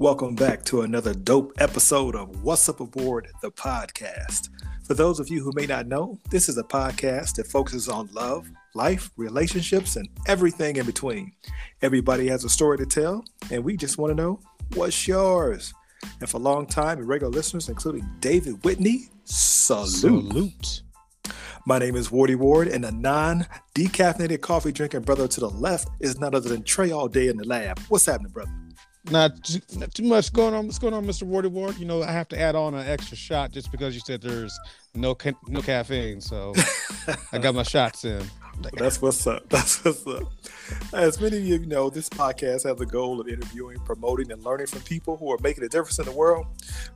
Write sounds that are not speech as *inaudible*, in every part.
Welcome back to another dope episode of What's Up Aboard, the podcast. For those of you who may not know, this is a podcast that focuses on love, life, relationships, and everything in between. Everybody has a story to tell, and we just want to know what's yours. And for long time and regular listeners, including David Whitney, salute. Salute. My name is Wardy Ward, and the non decaffeinated coffee drinking brother to the left is none other than Trey All Day in the lab. What's happening, brother? Not too, not too much going on. What's going on, Mr. Wardy Ward? You know, I have to add on an extra shot just because you said there's no ca- no caffeine. So I got my shots in. That's what's up. That's what's up. As many of you know, this podcast has the goal of interviewing, promoting, and learning from people who are making a difference in the world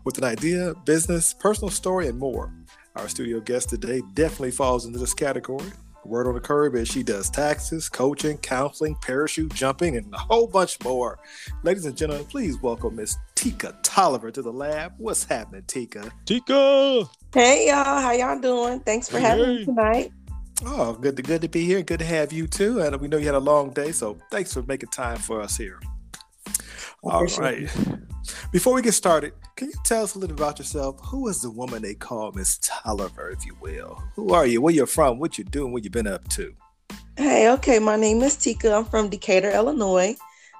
with an idea, business, personal story, and more. Our studio guest today definitely falls into this category. Word on the curb is she does taxes, coaching, counseling, parachute jumping, and a whole bunch more. Ladies and gentlemen, please welcome Miss Tika Tolliver to the lab. What's happening, Tika? Tika. Hey y'all, how y'all doing? Thanks for having me tonight. Oh, good to good to be here. Good to have you too. And we know you had a long day, so thanks for making time for us here. All right. Before we get started, can you tell us a little about yourself? Who is the woman they call Miss Tolliver, if you will? Who are you? Where you're from? What you doing? What you been up to? Hey, okay, my name is Tika. I'm from Decatur, Illinois.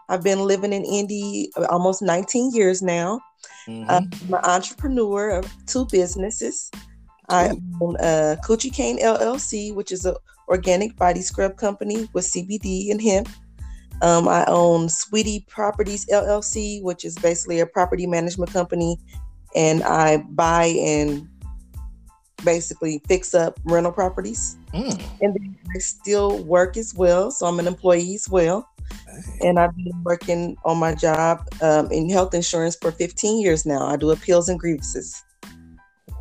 I've been living in Indy almost 19 years now. Mhm. Uh, I'm an entrepreneur of two businesses. I own uh, Coochie Cane LLC, which is an organic body scrub company with CBD and hemp. Um, I own Sweetie Properties LLC, which is basically a property management company, and I buy and basically fix up rental properties. Mm. And then I still work as well, so I'm an employee as well. And I've been working on my job um, in health insurance for 15 years now. I do appeals and grievances.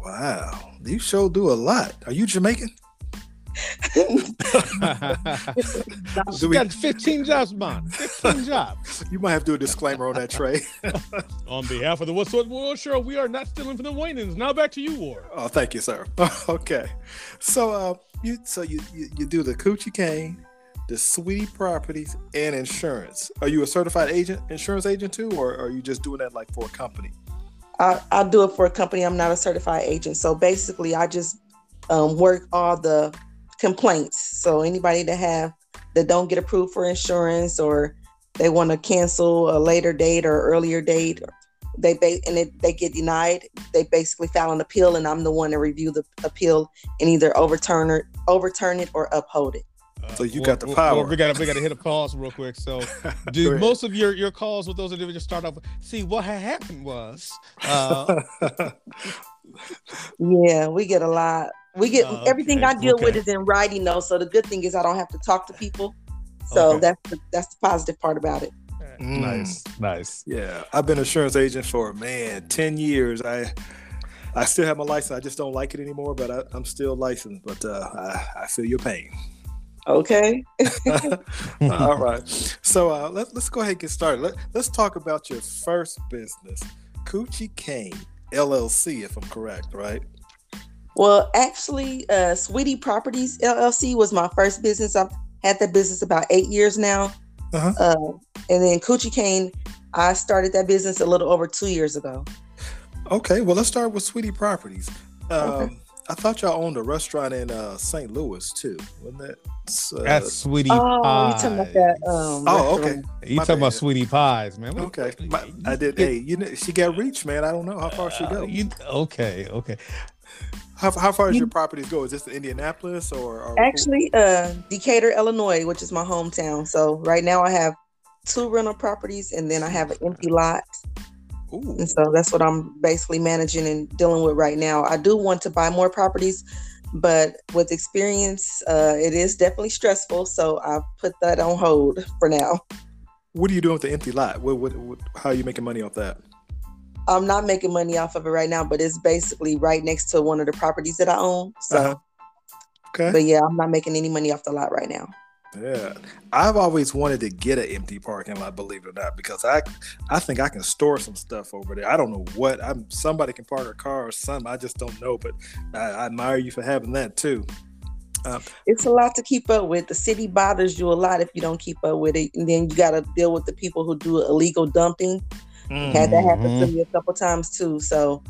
Wow. You sure do a lot. Are you Jamaican? You Do we- got 15 jobs, man. 15 *laughs* jobs. You might have to do a disclaimer on that, Trey. *laughs* On behalf of the What's What World Show, we are not stealing from the Wayans. Now back to you, War. Oh, thank you, sir. *laughs* okay. So uh you so you, you you do the coochie cane, the sweetie properties, and insurance. Are you a certified agent, insurance agent too, or are you just doing that like for a company? I, I do it for a company. I'm not a certified agent. So basically, I just um, work all the complaints. So anybody that have that don't get approved for insurance or they want to cancel a later date or earlier date, they ba- and it, they get denied. They basically file an appeal, and I'm the one to review the appeal and either overturn it, overturn it, or uphold it. Uh, So you Ward- got the power. Ward, we got to we got to hit a pause real quick. So, *laughs* Go do most of your your calls with those individuals start off? with, See, what had happened was. Uh, *laughs* Yeah, we get a lot. We get Oh, everything okay, I deal with is in writing though. So the good thing is I don't have to talk to people. So Okay. that's the, that's the positive part about it. Mm. Nice, nice. yeah, I've been an insurance agent for man ten years. I I still have my license. I just don't like it anymore, but I, I'm still licensed. But uh, I, I feel your pain. *laughs* Okay. *laughs* All right. So uh, let, let's go ahead and get started. Let, let's talk about your first business, Coochie Cane LLC, if I'm correct, right? Well, actually, uh, Sweetie Properties LLC was my first business. I've had that business about eight years now. Uh-huh. Uh, and then Coochie Cane, I started that business a little over two years ago. Okay. Well, let's start with Sweetie Properties. Um, Okay. I thought y'all owned a restaurant in uh, St. Louis too, wasn't that? Uh, That's sweetie Oh, pie. you talking about that? Um, Oh, okay. You My talking about sweetie pies, man? What- Okay. My- I did. Hey, you know, she got reach, man. I don't know how far she uh, go. you- okay, okay. How, how far does You- your properties go? Is this Indianapolis or? or Actually, uh, Decatur, Illinois, which is my hometown. So right now I have two rental properties, and then I have an empty lot. Ooh. And so that's what I'm basically managing and dealing with right now. I do want to buy more properties, but with experience, uh, it is definitely stressful. So I put that on hold for now. What are you doing with the empty lot? What, what, what, how are you making money off that? I'm not making money off of it right now, but it's basically right next to one of the properties that I own. So, Uh-huh. Okay. but yeah, I'm not making any money off the lot right now. Yeah, I've always wanted to get an empty parking lot, believe it or not, because I, I think I can store some stuff over there. I don't know what. I'm somebody can park a car or something. I just don't know, but I, I admire you for having that too. it's a lot to keep up with. The city bothers you a lot if you don't keep up with it, and then you got to deal with the people who do illegal dumping. Mm. Had that happen to Mhm. me a couple times too. So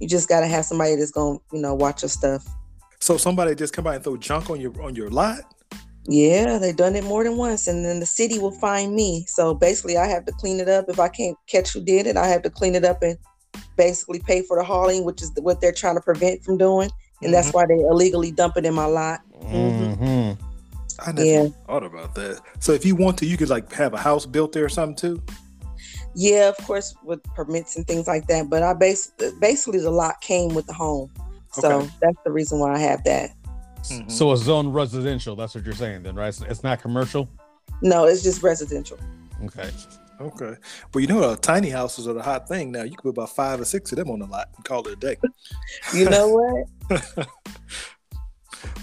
you just gotta have somebody that's gonna, you know, watch your stuff. So somebody just come by and throw junk on your on your lot? Yeah, they've done it more than once, and then the city will find me. So basically, I have to clean it up. If I can't catch who did it, I have to clean it up and basically pay for the hauling, which is what they're trying to prevent from doing, and that's why they illegally dump it in my lot. Mhm. I never Yeah. thought about that. So if you want to, you could like have a house built there or something too. Yeah, of course, with permits and things like that. But I bas- basically the lot came with the home, so Okay. that's the reason why I have that. Mhm. So a zone residential. That's what you're saying, then, right? It's- It's not commercial. No, it's just residential. Okay. Okay. Well, you know, uh, tiny houses are the hot thing now. You can put about five or six of them on the lot and call it a day. *laughs* You know what? *laughs*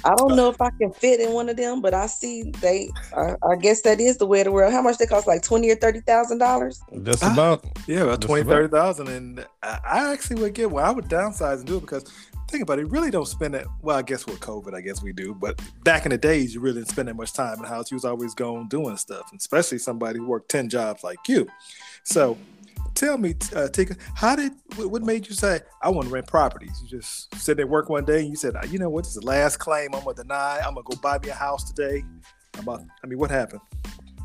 I don't know if I can fit in one of them, but I see they. I, I guess that is the way of the world. How much they cost? Like twenty or thirty thousand dollars? Just Ah. about. Yeah, about Just 20, about. 30,000. And I, I actually would get, well, I would downsize and do it because think about it, you really don't spend it. Well, I guess with COVID, I guess we do. But back in the days, you really didn't spend that much time in the house. You was always gone doing stuff, especially somebody who worked 10 jobs like you. So tell me, uh, Tika, how did, what made you say, I want to rent properties? You just sit there work one day and you said, you know what, this is the last claim I'm going to deny. I'm going to go buy me a house today. About, I mean, what happened?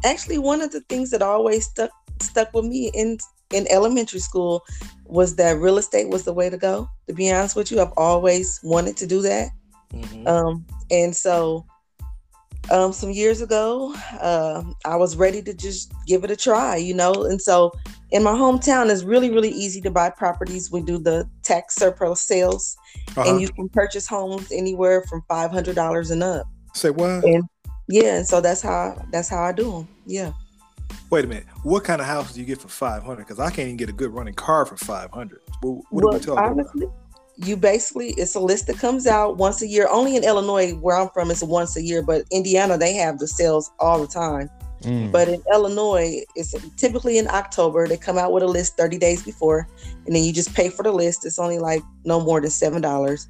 Actually, one of the things that always stuck stuck with me in in elementary school was that real estate was the way to go. To be honest with you, I've always wanted to do that. Mhm. Um, and so um, some years ago, uh, I was ready to just give it a try, you know. And so in my hometown, it's really, really easy to buy properties. We do the tax surplus sales, Uh-huh. and you can purchase homes anywhere from five hundred dollars and up. Say what? And yeah, and so that's how that's how I do them. Yeah. Wait a minute. What kind of house do you get for five hundred? Because I can't even get a good running car for five hundred. What, what are we talking about? honestly, you basically it's a list that comes out once a year. Only in Illinois, where I'm from, it's once a year. But Indiana, they have the sales all the time. Mm. But in Illinois, it's typically in October. They come out with a list 30 days before, and then you just pay for the list. It's only like no more than seven dollars.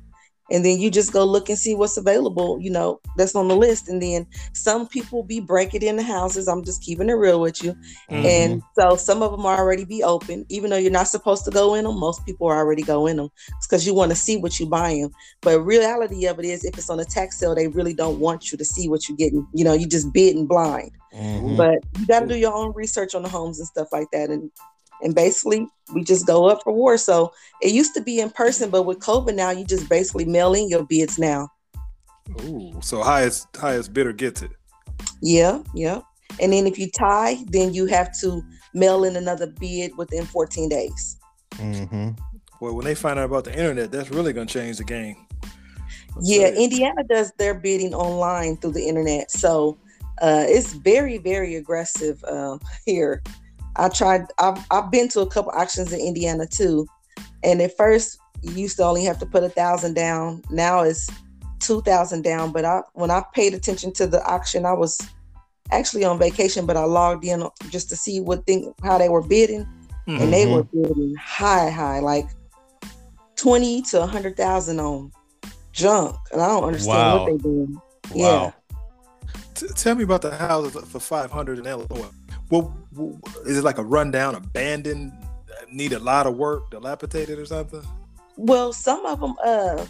And then you just go look and see what's available, you know, that's on the list. And then some people be breaking in the houses. I'm just keeping it real with you. Mhm. And so some of them already be open, even though you're not supposed to go in them. Most people are already go in them. Because you want to see what you're buying. But reality of it is, if it's on a tax sale, they really don't want you to see what you're getting. You know, you just bidding blind. Mhm. But you got to do your own research on the homes and stuff like that. And and basically, we just go up for war. So it used to be in person, but with COVID now, you just basically mail in your bids now. Ooh, so highest highest bidder gets it. Yeah, yeah. And then if you tie, then you have to mail in another bid within 14 days. Mm-hmm. Well, when they find out about the internet, that's really gonna change the game. Let's Yeah. Indiana does their bidding online through the internet, so uh, it's very, very aggressive um, *laughs* here. I tried. I've I've been to a couple auctions in Indiana too, and at first you used to only have to put a thousand down. Now it's two thousand down. But I when I paid attention to the auction, I was actually on vacation, but I logged in just to see what thing how they were bidding, Mhm. and they were bidding high, high, like twenty to a hundred thousand on junk, and I don't understand Wow. what they're doing. Wow. Yeah. T- tell me about the houses for five hundred in Illinois. Well, is it like a rundown, abandoned, need a lot of work, dilapidated or something? Well, some of them, uh,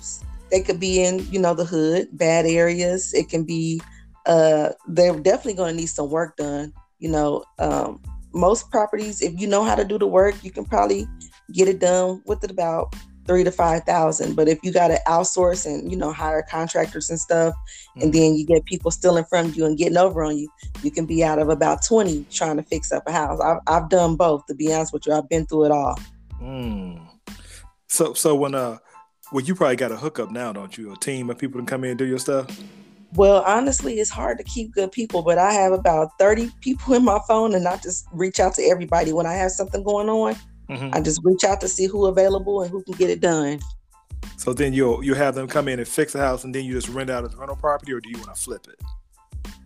they could be in, you know, the hood, bad areas. It can be, uh, they're definitely going to need some work done. You know, um, most properties, if you know how to do the work, you can probably get it done with it about three to five thousand. But if you got to outsource and you know hire contractors and stuff, and then you get people stealing from you and getting over on you, you can be out of about twenty trying to fix up a house. I've I've done both. To be honest with you, I've been through it all. Mm. So, so when uh, well, you probably got a hookup now, don't you? A team of people to come in and do your stuff. Well, honestly, it's hard to keep good people, but I have about 30 people in my phone and I just reach out to everybody when I have something going on. Mhm. I just reach out to see who available and who can get it done. So then you'll you have them come in and fix the house, and then you just rent out as rental property, or do you want to flip it?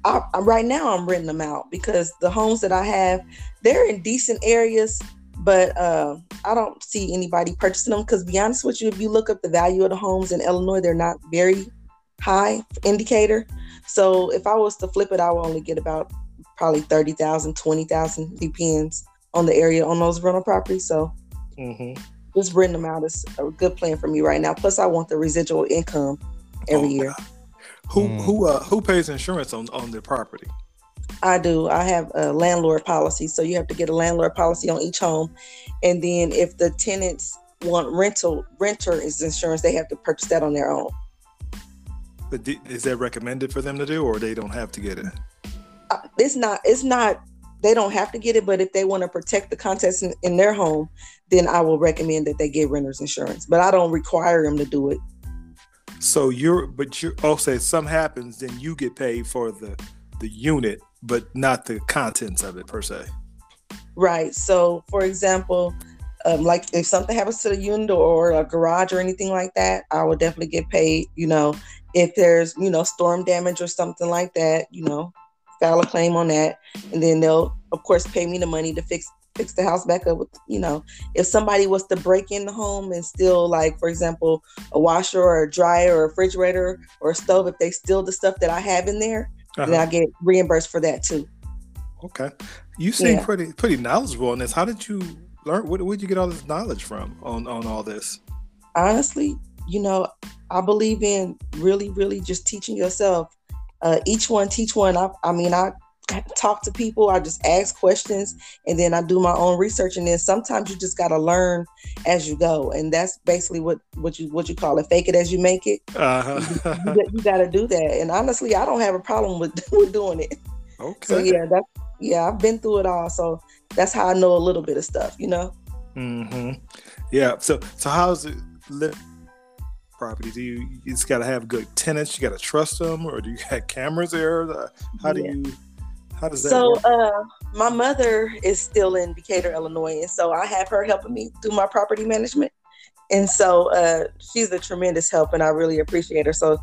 I, I, right now, I'm renting them out because the homes that I have, they're in decent areas, but uh, I don't see anybody purchasing them. Because, be honest with you, if you look up the value of the homes in Illinois, they're not very high in Decatur. So, if I was to flip it, I would only get about probably 30,000, 20,000, depends on the area on those rental properties. So Mm-hmm. just renting them out is a good plan for me right now. Plus, I want the residual income every Oh, year. Who Mm. who uh who pays insurance on on the property? I do. I have a landlord policy, so you have to get a landlord policy on each home, and then if the tenants want rental renter is insurance, they have to purchase that on their own. But di- is that recommended for them to do, or they don't have to get it? Uh, It's not. It's not. They don't have to get it, but if they want to protect the contents in, in their home, then I will recommend that they get renters insurance. But I don't require them to do it. So you're, but you're. Oh, say something happens, then you get paid for the the unit, but not the contents of it per se. Right. So, for example, um, like if something happens to the unit or a garage or anything like that, I will definitely get paid. You know, if there's you know storm damage or something like that, you know, file a claim on that, and then they'll of course pay me the money to fix fix the house back up. With you know, if somebody was to break in the home and steal, like for example, a washer or a dryer or a refrigerator or a stove, if they steal the stuff that I have in there, then Uh-huh. I get reimbursed for that too. Okay, you seem Yeah. pretty pretty knowledgeable on this. How did you learn? Where where'd you get all this knowledge from on on all this? honestly, you know, I believe in really, really just teaching yourself. Uh, each one teach one. I, I mean, I talk to people, I just ask questions, and then I do my own research. And then sometimes you just got to learn as you go, and that's basically what what you what you call it. Fake it as you make it. Uh-huh. You, got- you got to do that. And honestly, I don't have a problem with *laughs* with doing it. okay. So yeah, that's yeah, I've been through it all. So that's how I know a little bit of stuff. You know. hmm Yeah. So so how's it live property? Do you you just got to have good tenants? You got to trust them, or do you have cameras there? Uh, How do Yeah. you? How does that So, work? uh, my mother is still in Decatur, Illinois, and so I have her helping me do my property management. And so, uh, she's a tremendous help, and I really appreciate her. So,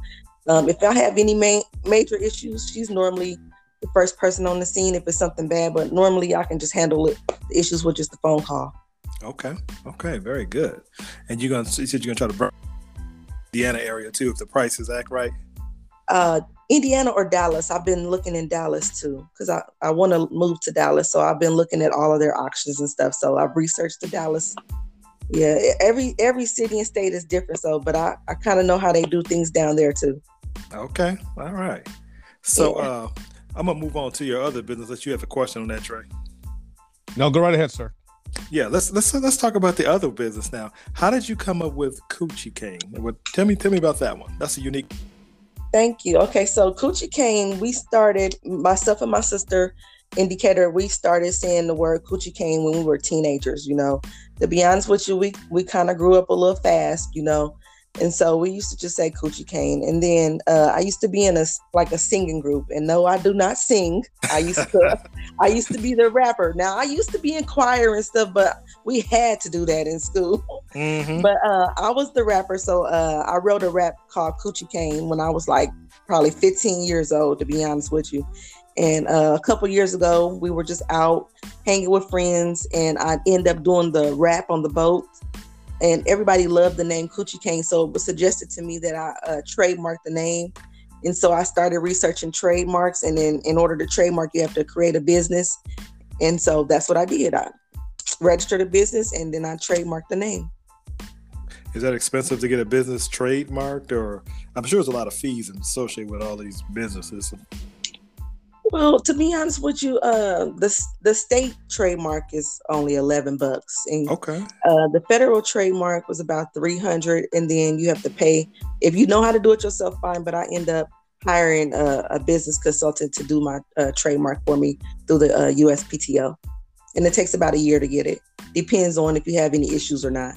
um, if I have any ma- major issues, she's normally the first person on the scene if it's something bad. But normally, I can just handle it, the issues with just a phone call. Okay. Okay. Very good. And you're gonna you said you're gonna try to burn Indiana area too if the prices act right. Uh, Indiana or Dallas? I've been looking in Dallas too because I, I want to move to Dallas. So I've been looking at all of their auctions and stuff. So I've researched the Dallas. Yeah, every every city and state is different. So, but I I kind of know how they do things down there too. Okay. All right. So Yeah. uh, I'm gonna move on to your other business. That you have a question on that, Trey. No, go right ahead, sir. Yeah, let's let's let's talk about the other business now. How did you come up with Coochie Cane? What, tell me tell me about that one. That's a unique. Thank you. Okay, so Coochie Cane, we started myself and my sister in Decatur We started saying the word Coochie Cane when we were teenagers. You know, to be honest with you, we we kind of grew up a little fast. You know, and so we used to just say Coochie Cane. And then uh, I used to be in a like a singing group, and no, I do not sing. I used to *laughs* I used to be the rapper. Now I used to be in choir and stuff, but we had to do that in school. Mhm. But uh, I was the rapper, so uh, I wrote a rap called Coochie Cane when I was like probably 15 years old, to be honest with you. And uh, a couple years ago, we were just out hanging with friends, and I end up doing the rap on the boat. And everybody loved the name Coochie Cane, so it was suggested to me that I uh, trademark the name. And so I started researching trademarks, and then in order to trademark, you have to create a business. And so that's what I did. I registered a business, and then I trademarked the name. Is that expensive to get a business trademarked, or I'm sure there's a lot of fees associated with all these businesses. Well, to be honest with you, uh, the the state trademark is only eleven bucks, and Okay. uh, the federal trademark was about three hundred, and then you have to pay if you know how to do it yourself. Fine, but I end up hiring a, a business consultant to do my uh, trademark for me through the uh, USPTO, and it takes about a year to get it. Depends on if you have any issues or not.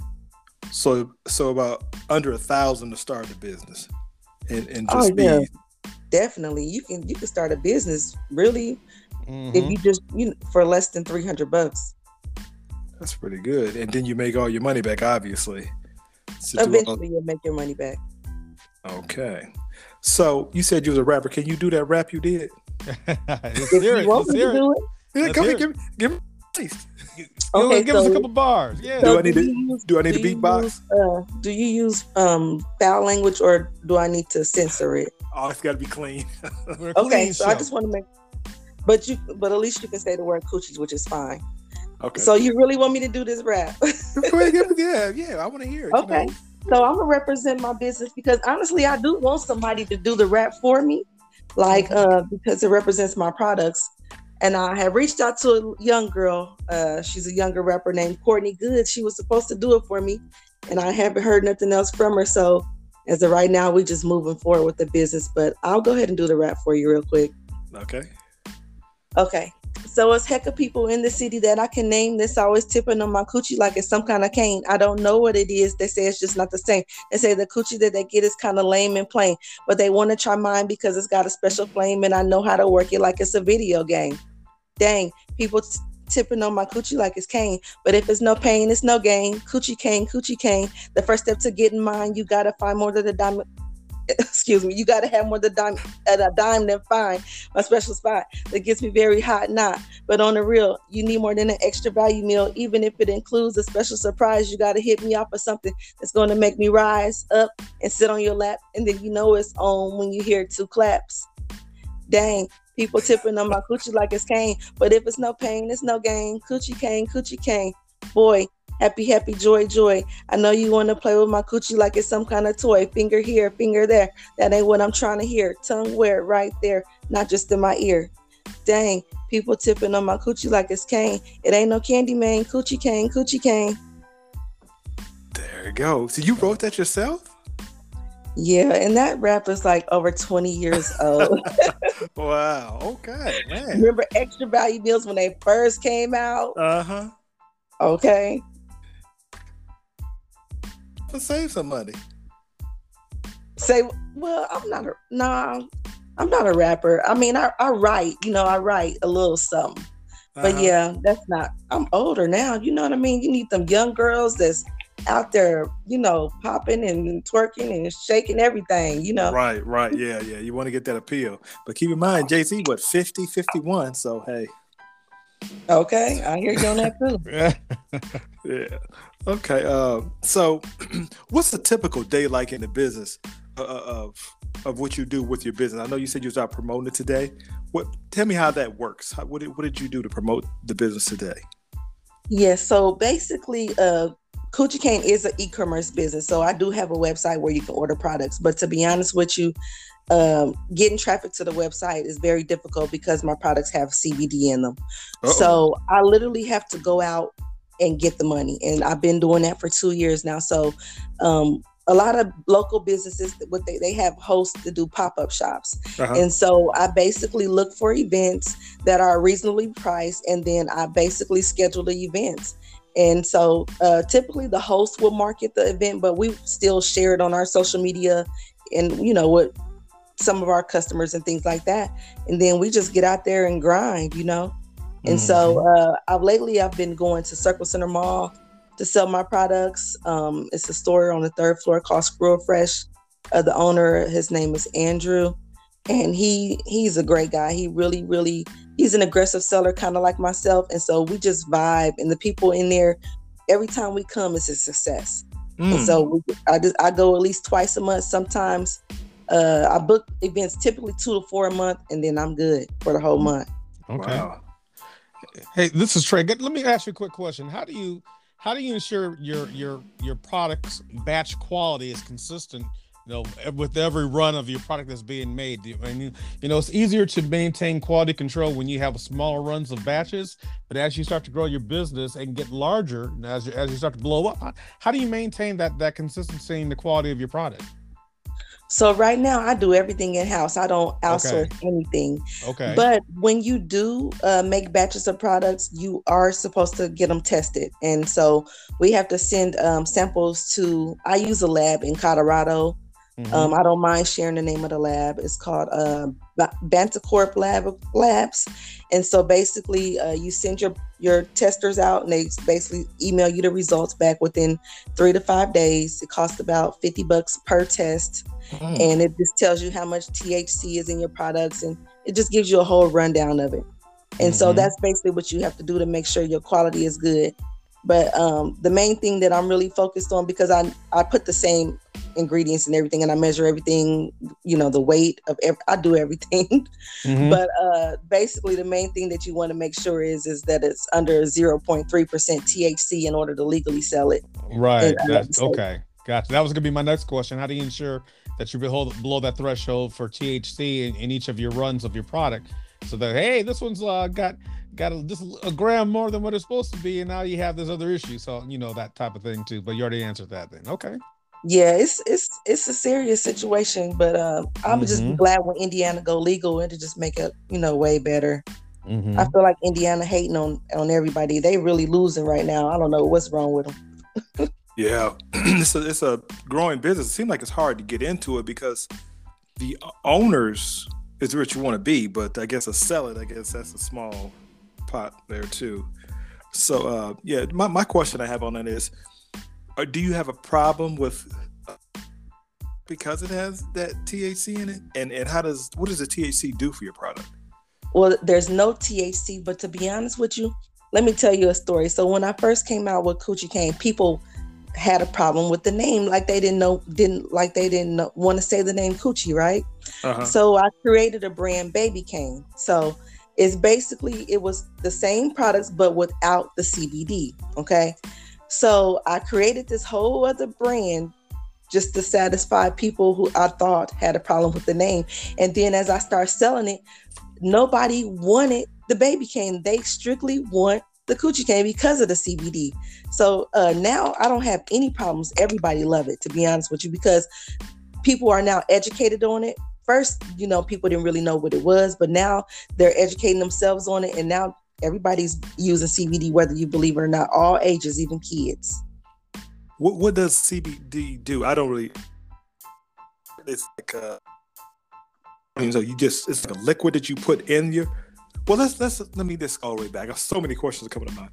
So so about under a thousand to start the business, and and Oh, just yeah. be Definitely, you can you can start a business really if Mhm. you just you know, for less than three hundred bucks. that's pretty good. And then you make all your money back, obviously. So do all- Eventually, you'll make your money back. okay. So you said you was a rapper. Can you do that rap you did? *laughs* If you want me to do it, Yeah, Let's come hear here, it. give me, give me. Please. Okay, give us a couple bars. Yeah. Do I need do to- you use- do I need to you beatbox? use, uh, do you use um, foul language or do I need to censor it? Oh, it's got to be clean. *laughs* Okay, clean so I just want to make, but you, but at least you can say the word coochies, which is fine. Okay. So you really want me to do this rap? *laughs* Go ahead, give me- yeah, yeah. I want to hear it. you Okay. know. So I'm gonna represent my business because honestly, I do want somebody to do the rap for me, like uh, because it represents my products. And I have reached out to a young girl. Uh, she's a younger rapper named Courtney Good. She was supposed to do it for me, and I haven't heard nothing else from her. So as of right now, we're just moving forward with the business. But I'll go ahead and do the rap for you real quick. Okay. Okay. So it's heck of people in the city that I can name that's always tipping on my coochie like it's some kind of cane. I don't know what it is. They say it's just not the same. They say the coochie that they get is kind of lame and plain, but they want to try mine because it's got a special flame and I know how to work it like it's a video game. Dang, people t- tipping on my coochie like it's cane. But if it's no pain, it's no gain. Coochie cane, coochie cane. The first step to getting mine, you gotta find more than the diamond. *laughs* Excuse me, you gotta have more than dime at a dime than fine. my special spot that gets me very hot not but on the real you need more than an extra value meal. Even if it includes a special surprise you got to hit me off of something that's going to make me rise up and sit on your lap. And then you know it's on when you hear two claps. Dang people tipping on my coochie like it's cane. But if it's no pain it's no gain. Coochie cane coochie cane. Boy happy happy joy joy. I know you want to play with my coochie like it's some kind of toy. Finger here finger there. That ain't what i'm trying to hear. Tongue where? Right there. Not just in my ear. Dang people tipping on my coochie like it's cane. It ain't no candy man coochie cane coochie cane. There you go. So you wrote that yourself? yeah and that rap is like over 20 years *laughs* old. Wow. Okay, man. remember extra value meals when they first came out? Uh huh. okay To save some money. say well i'm not a no i'm not a rapper i mean I, I write you know i write a little something but Uh-huh. yeah that's not i'm older now you know what i mean you need them young girls that's out there you know popping and twerking and shaking everything you know Right, right. Yeah, yeah. You want to get that appeal. But keep in mind, Jay Z, what, 50, 51. So, hey, okay i hear you on that too *laughs* yeah. Okay. Uh, so, *clears throat* what's a typical day like in the business uh, of of what you do with your business? I know you said you was out promoting it today. What? Tell me how that works. How, what, did, what did you do to promote the business today? Yes. so basically, uh, Coochie Cane is an e-commerce business. So I do have a website where you can order products. But to be honest with you, um, getting traffic to the website is very difficult because my products have CBD in them. Uh-oh. So I literally have to go out and get the money, and I've been doing that for two years now. So um, a lot of local businesses, what they they have hosts to do pop up shops. Uh-huh. And so I basically look for events that are reasonably priced, and then I basically schedule the events. And so uh, typically the host will market the event, but we still share it on our social media and, you know, with some of our customers and things like that. And then we just get out there and grind, you know. And so uh, I've lately I've been going to Circle Centre Mall to sell my products. Um, it's a store on the third floor called Squirrel Fresh. Uh, the owner, his name is Andrew, and he he's a great guy. He really, really he's an aggressive seller, kind of like myself. And so we just vibe, and the people in there, every time we come, it's a success. Mm. And so we, I just I go at least twice a month. Sometimes uh, I book events typically two to four a month, and then I'm good for the whole month. Okay. Wow. Hey, this is Trey. Let me ask you a quick question. How do you how do you ensure your your your product's batch quality is consistent? You know, with every run of your product that's being made. Do you- you know, it's easier to maintain quality control when you have smaller runs of batches. But as you start to grow your business and get larger, and as you, as you start to blow up, how do you maintain that that consistency in the quality of your product? So right now I do everything in house. I don't outsource anything. Okay. But when you do uh, make batches of products, you are supposed to get them tested, and so we have to send um, samples to. I use a lab in Colorado. Mhm. Um, I don't mind sharing the name of the lab. It's called uh, Ba- Botanacor Lab Labs, and so basically, uh, you send your your testers out, and they basically email you the results back within three to five days. It costs about fifty bucks per test, Mm. and it just tells you how much THC is in your products, and it just gives you a whole rundown of it. And so Mhm. that's basically what you have to do to make sure your quality is good. But um, the main thing that I'm really focused on because I I put the same ingredients and everything, and I measure everything. You know, the weight of every. I do everything, mm-hmm. but uh, basically, the main thing that you want to make sure is is that it's under zero point three percent THC in order to legally sell it. Right. okay. Gotcha. That was going to be my next question. How do you ensure that you below, below that threshold for THC in, in, each of your runs of your product, so that hey, this one's uh, got got a, just a gram more than what it's supposed to be, and now you have this other issue. So you know that type of thing too. But you already answered that. Then okay. Yeah, it's it's it's a serious situation, but uh, I'm mm-hmm. just glad when Indiana go legal and to just make it you know way better. Mm-hmm. I feel like Indiana hating on on everybody. They really losing right now. I don't know what's wrong with them. yeah, *clears throat* it's a it's a growing business. It seems like it's hard to get into it because the owners is what you want to be, but I guess a sell it. I guess that's a small pot there too. So uh, yeah, my, my question I have on that is, uh, do you have a problem with uh, because it has that THC in it, and and how does what does the THC do for your product? Well, there's no THC, but to be honest with you, let me tell you a story. So when I first came out with Coochie Cane, people had a problem with the name, like they didn't know, didn't like they didn't want to say the name Coochie, right? Uh-huh. So I created a brand, Baby Cane. So it's basically it was the same products but without the CBD. Okay. So I created this whole other brand just to satisfy people who I thought had a problem with the name. And then as I started selling it, nobody wanted the baby cane. They strictly want the coochie cane because of the CBD. So uh, now I don't have any problems. Everybody love it, to be honest with you, because people are now educated on it first, you know, people didn't really know what it was, but now they're educating themselves on it, and now everybody's using CBD, whether you believe it or not, all ages, even kids. What what does CBD do? I don't really. It's like a. I mean, so you just it's like a liquid that you put in your. Well, let's let's let me just go all the way back. I have so many questions coming to mind.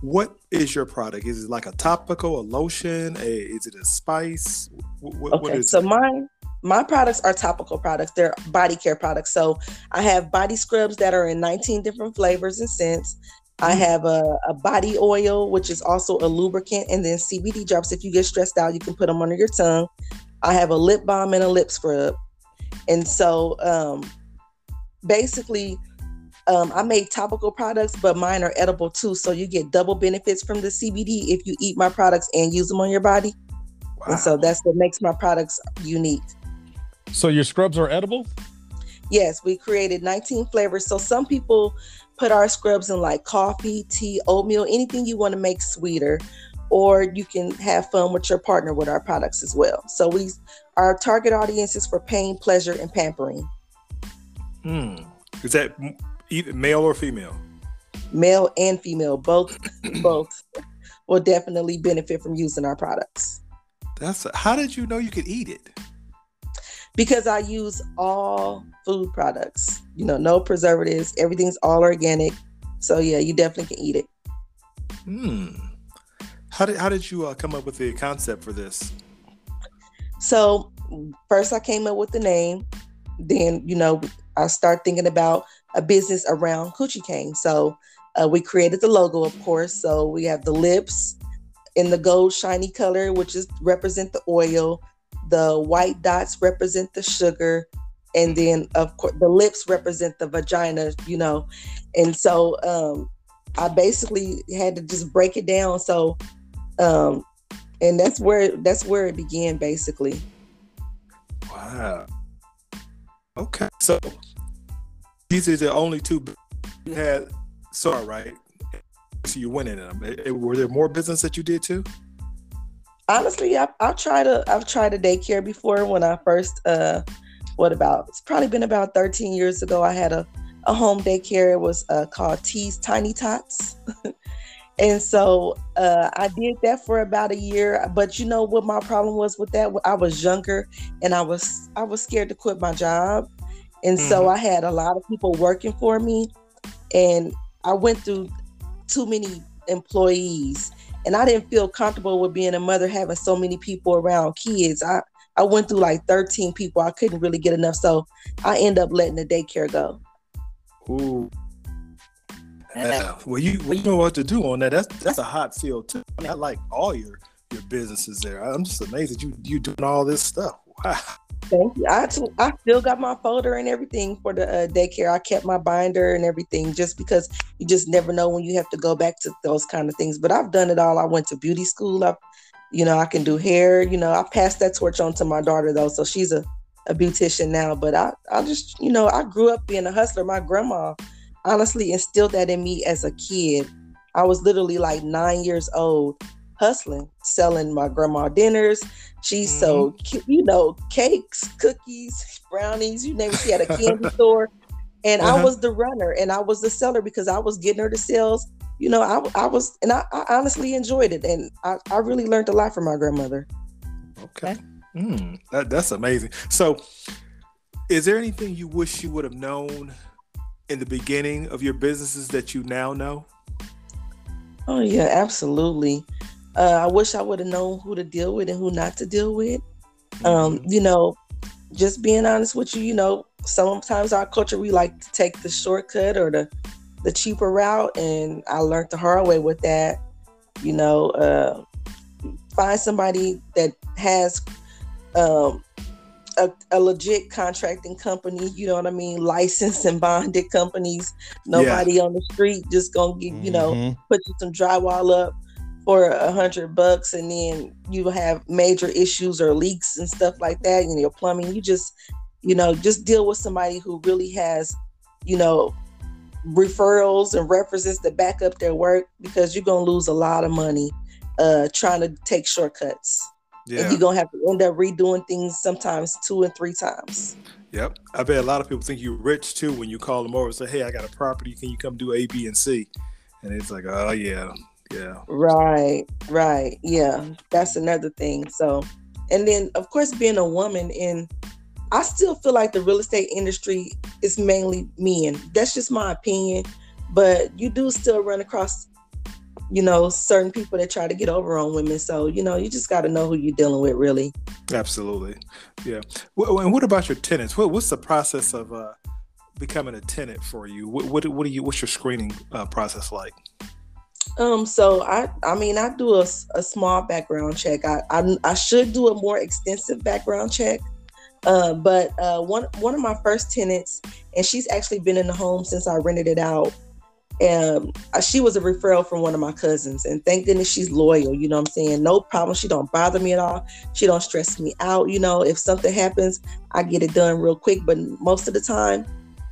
What is your product? Is it like a topical, a lotion? A, is it a spice? What, okay, so it? mine my products are topical products. They're body care products. So I have body scrubs that are in 19 different flavors and scents. I mm-hmm. have a, a, body oil, which is also a lubricant, and then CBD drops. If you get stressed out, you can put them under your tongue. I have a lip balm and a lip scrub. And so um, basically, um, I make topical products, but mine are edible too. So you get double benefits from the CBD if you eat my products and use them on your body. Wow. And so that's what makes my products unique. So your scrubs are edible? Yes, we created 19 flavors. So some people put our scrubs in like coffee, tea, oatmeal, anything you want to make sweeter, or you can have fun with your partner with our products as well. So we our target audience is for pain, pleasure, and pampering. Hmm. Is that either male or female? Male and female, both *clears throat* both will definitely benefit from using our products. That's a, how did you know you could eat it? because I use all food products. You know, no preservatives. Everything's all organic. So yeah, you definitely can eat it. Hmm. How did how did you uh, come up with the concept for this? So first, I came up with the name. Then you know, I start thinking about a business around coochie cane. So uh, we created the logo, of course. So we have the lips in the gold shiny color, which is represent the oil. The white dots represent the sugar. And then of course the lips represent the vagina you know. And so um i basically had to just break it down. So um and that's where that's where it began basically. Wow. Okay. So these are the only two you had sorry right so you went in them were there more business that you did too honestly, I, I've tried a I've tried a daycare before when I first uh, what about it's probably been about 13 years ago. I had a a home daycare. It was uh, called T's Tiny Tots. *laughs* and so uh, I did that for about a year. But you know what my problem was with that? I was younger and I was I was scared to quit my job. And mm-hmm. so I had a lot of people working for me. And I went through too many employees and I didn't feel comfortable with being a mother having so many people around kids. I I went through like 13 people. I couldn't really get enough, so I end up letting the daycare go. Ooh. Yeah. Well, you well, you know what to do on that. That's that's a hot field too. I, mean, I like all your your businesses there. I'm just amazed that you you doing all this stuff. Wow. Thank you. I, t- I still got my folder and everything for the uh, daycare. I kept my binder and everything just because you just never know when you have to go back to those kind of things. But I've done it all. I went to beauty school. I, you know, I can do hair. You know, I passed that torch on to my daughter though, so she's a, a beautician now. But I, I just, you know, I grew up being a hustler. My grandma honestly instilled that in me as a kid. I was literally like nine years old hustling, selling my grandma dinners. She mm-hmm. sold, you know, cakes, cookies, brownies, you name it. She had a candy *laughs* store. And uh-huh. I was the runner and I was the seller because I was getting her the sales. You know, I, I was, and I, I honestly enjoyed it. And I, I really learned a lot from my grandmother. Okay. Mm, that, that's amazing. So, is there anything you wish you would have known in the beginning of your businesses that you now know? Oh, yeah, absolutely. Uh, I wish I would have known who to deal with and who not to deal with. Um, mm-hmm. you know, just being honest with you, you know, sometimes our culture we like to take the shortcut or the the cheaper route, and I learned the hard way with that. You know, uh, find somebody that has um, a, a, legit contracting company, you know what I mean, licensed and bonded companies. Nobody yeah. on the street just gonna get, you know, mm-hmm. put you some drywall up for a hundred bucks and then you have major issues or leaks and stuff like that in your plumbing you just you know just deal with somebody who really has you know referrals and references to back up their work because you're gonna lose a lot of money uh trying to take shortcuts. Yeah. and you're gonna have to end up redoing things sometimes two and three times. Yep. I bet a lot of people think you're rich too when you call them over and say hey i got a property. Can you come do a b and c? And it's like oh yeah yeah. Right, right. Yeah. That's another thing. So, and then of course being a woman in I still feel like the real estate industry is mainly men. That's just my opinion, but you do still run across you know certain people that try to get over on women so you know you just got to know who you're dealing with really absolutely yeah and what about your tenants what, what's the process of uh, becoming a tenant for you what, what, what do you what's your screening uh, process like um, so I, I mean, I do a, a small background check. I, I, I should do a more extensive background check. Uh, but uh, one one of my first tenants, and she's actually been in the home since I rented it out. And um, she was a referral from one of my cousins, and thank goodness she's loyal. You know what I'm saying? No problem. She don't bother me at all. She don't stress me out. You know, if something happens, I get it done real quick. But most of the time,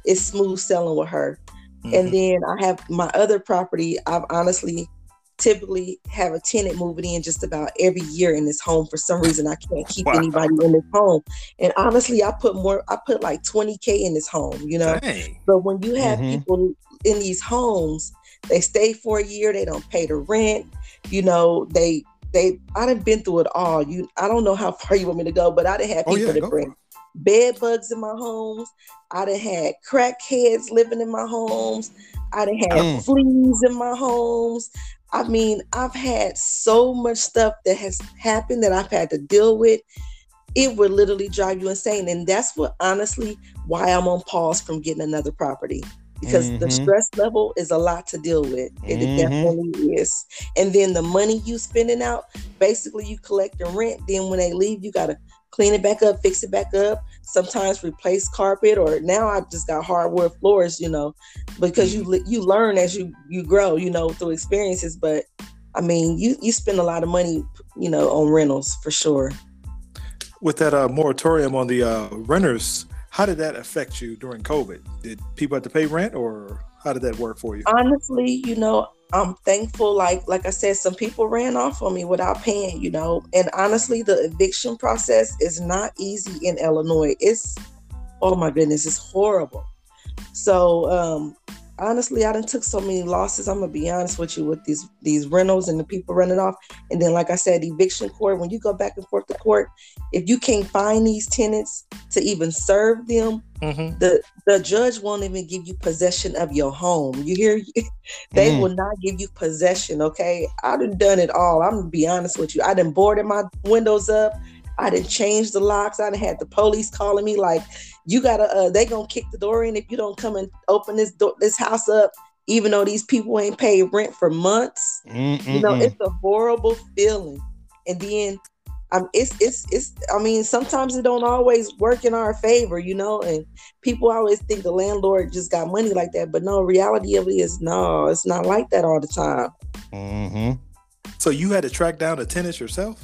it's smooth selling with her. Mm-hmm. And then I have my other property. I've honestly typically have a tenant moving in just about every year in this home. For some reason, I can't keep wow. anybody in this home. And honestly, I put more, I put like 20K in this home, you know? Dang. But when you have mm-hmm. people in these homes, they stay for a year, they don't pay the rent, you know, they, they, I done been through it all. You, I don't know how far *laughs* you want me to go, but I didn't have people oh, yeah, to bring bed bugs in my homes. I done had crackheads living in my homes. I done had mm. fleas in my homes. I mean, I've had so much stuff that has happened that I've had to deal with. It would literally drive you insane. And that's what honestly why I'm on pause from getting another property. Because mm-hmm. the stress level is a lot to deal with. It, mm-hmm. definitely is. And then the money you spending out, basically you collect the rent. Then when they leave, you gotta clean it back up, fix it back up, sometimes replace carpet or now I just got hardwood floors, you know, because you mm-hmm. you learn as you you grow, you know, through experiences, but I mean, you you spend a lot of money, you know, on rentals for sure. With that uh, moratorium on the uh, renters, how did that affect you during COVID? Did people have to pay rent or how did that work for you? Honestly, you know, I'm thankful. Like like I said, some people ran off on me without paying, you know. And honestly, the eviction process is not easy in Illinois. It's oh my goodness, it's horrible. So um, honestly, I done took so many losses. I'm gonna be honest with you with these these rentals and the people running off. And then, like I said, eviction court. When you go back and forth to court, if you can't find these tenants to even serve them, mm-hmm. the the judge won't even give you possession of your home. You hear? *laughs* they mm. will not give you possession. Okay, I done done it all. I'm gonna be honest with you. I done boarded my windows up. I didn't change the locks. I didn't had the police calling me like, you gotta uh, they gonna kick the door in if you don't come and open this door this house up even though these people ain't paid rent for months Mm-mm-mm. you know it's a horrible feeling and then um, it's it's it's. I mean, sometimes it don't always work in our favor, you know. And people always think the landlord just got money like that, but no. Reality of it is, no, it's not like that all the time. Mm-hmm. So you had to track down the tenants yourself.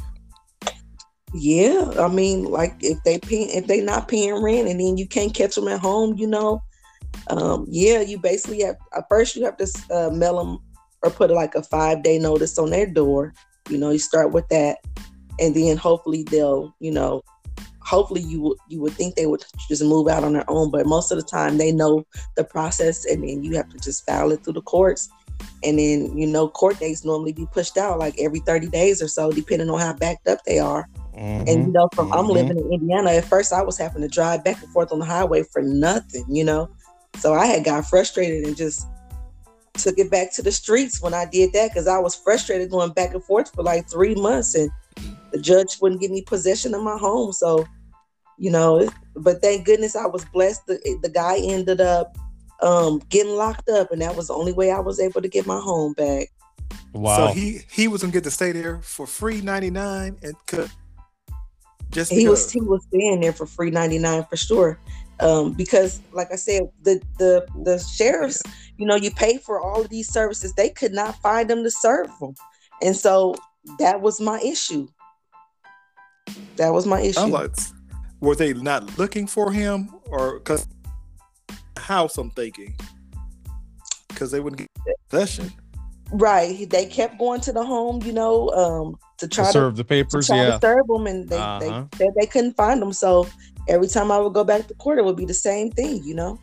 Yeah, I mean, like if they pay, if they not paying rent, and then you can't catch them at home, you know. Um, yeah, you basically have at first you have to uh, mail them or put like a five day notice on their door. You know, you start with that and then hopefully they'll you know hopefully you would you would think they would just move out on their own but most of the time they know the process and then you have to just file it through the courts and then you know court dates normally be pushed out like every 30 days or so depending on how backed up they are mm-hmm. and you know from mm-hmm. i'm living in indiana at first i was having to drive back and forth on the highway for nothing you know so i had got frustrated and just took it back to the streets when i did that because i was frustrated going back and forth for like three months and the judge wouldn't give me possession of my home. So, you know, but thank goodness I was blessed. The, the guy ended up um, getting locked up, and that was the only way I was able to get my home back. Wow. So he he was gonna get to stay there for free ninety nine and could just he was he was staying there for free ninety nine for sure. Um, because like I said, the the the sheriffs, you know, you pay for all of these services, they could not find them to serve them, and so that was my issue. That was my issue. Like, were they not looking for him, or because house? I'm thinking because they wouldn't get possession. Right. They kept going to the home, you know, um, to try to serve the papers. yeah, to serve them, and they, uh-huh. they said they couldn't find them. So every time I would go back to court, it would be the same thing, you know.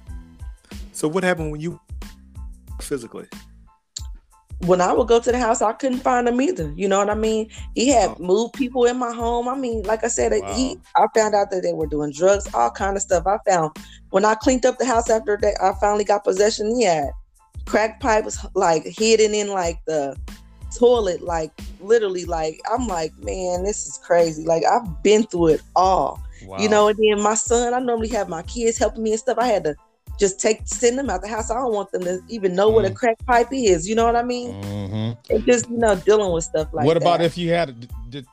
So what happened when you physically? when I would go to the house, I couldn't find him either. You know what I mean? He had oh. moved people in my home. I mean, like I said, wow. he I found out that they were doing drugs, all kind of stuff. I found when I cleaned up the house after that, I finally got possession. He had crack pipe pipes like hidden in like the toilet, like literally, like I'm like, man, this is crazy. Like I've been through it all. Wow. You know, and then my son, I normally have my kids helping me and stuff. I had to just take send them out the house. I don't want them to even know mm what a mm. crack pipe is. You know what I mean? Mm-hmm. It's just you know dealing with stuff like. What that. about if you had did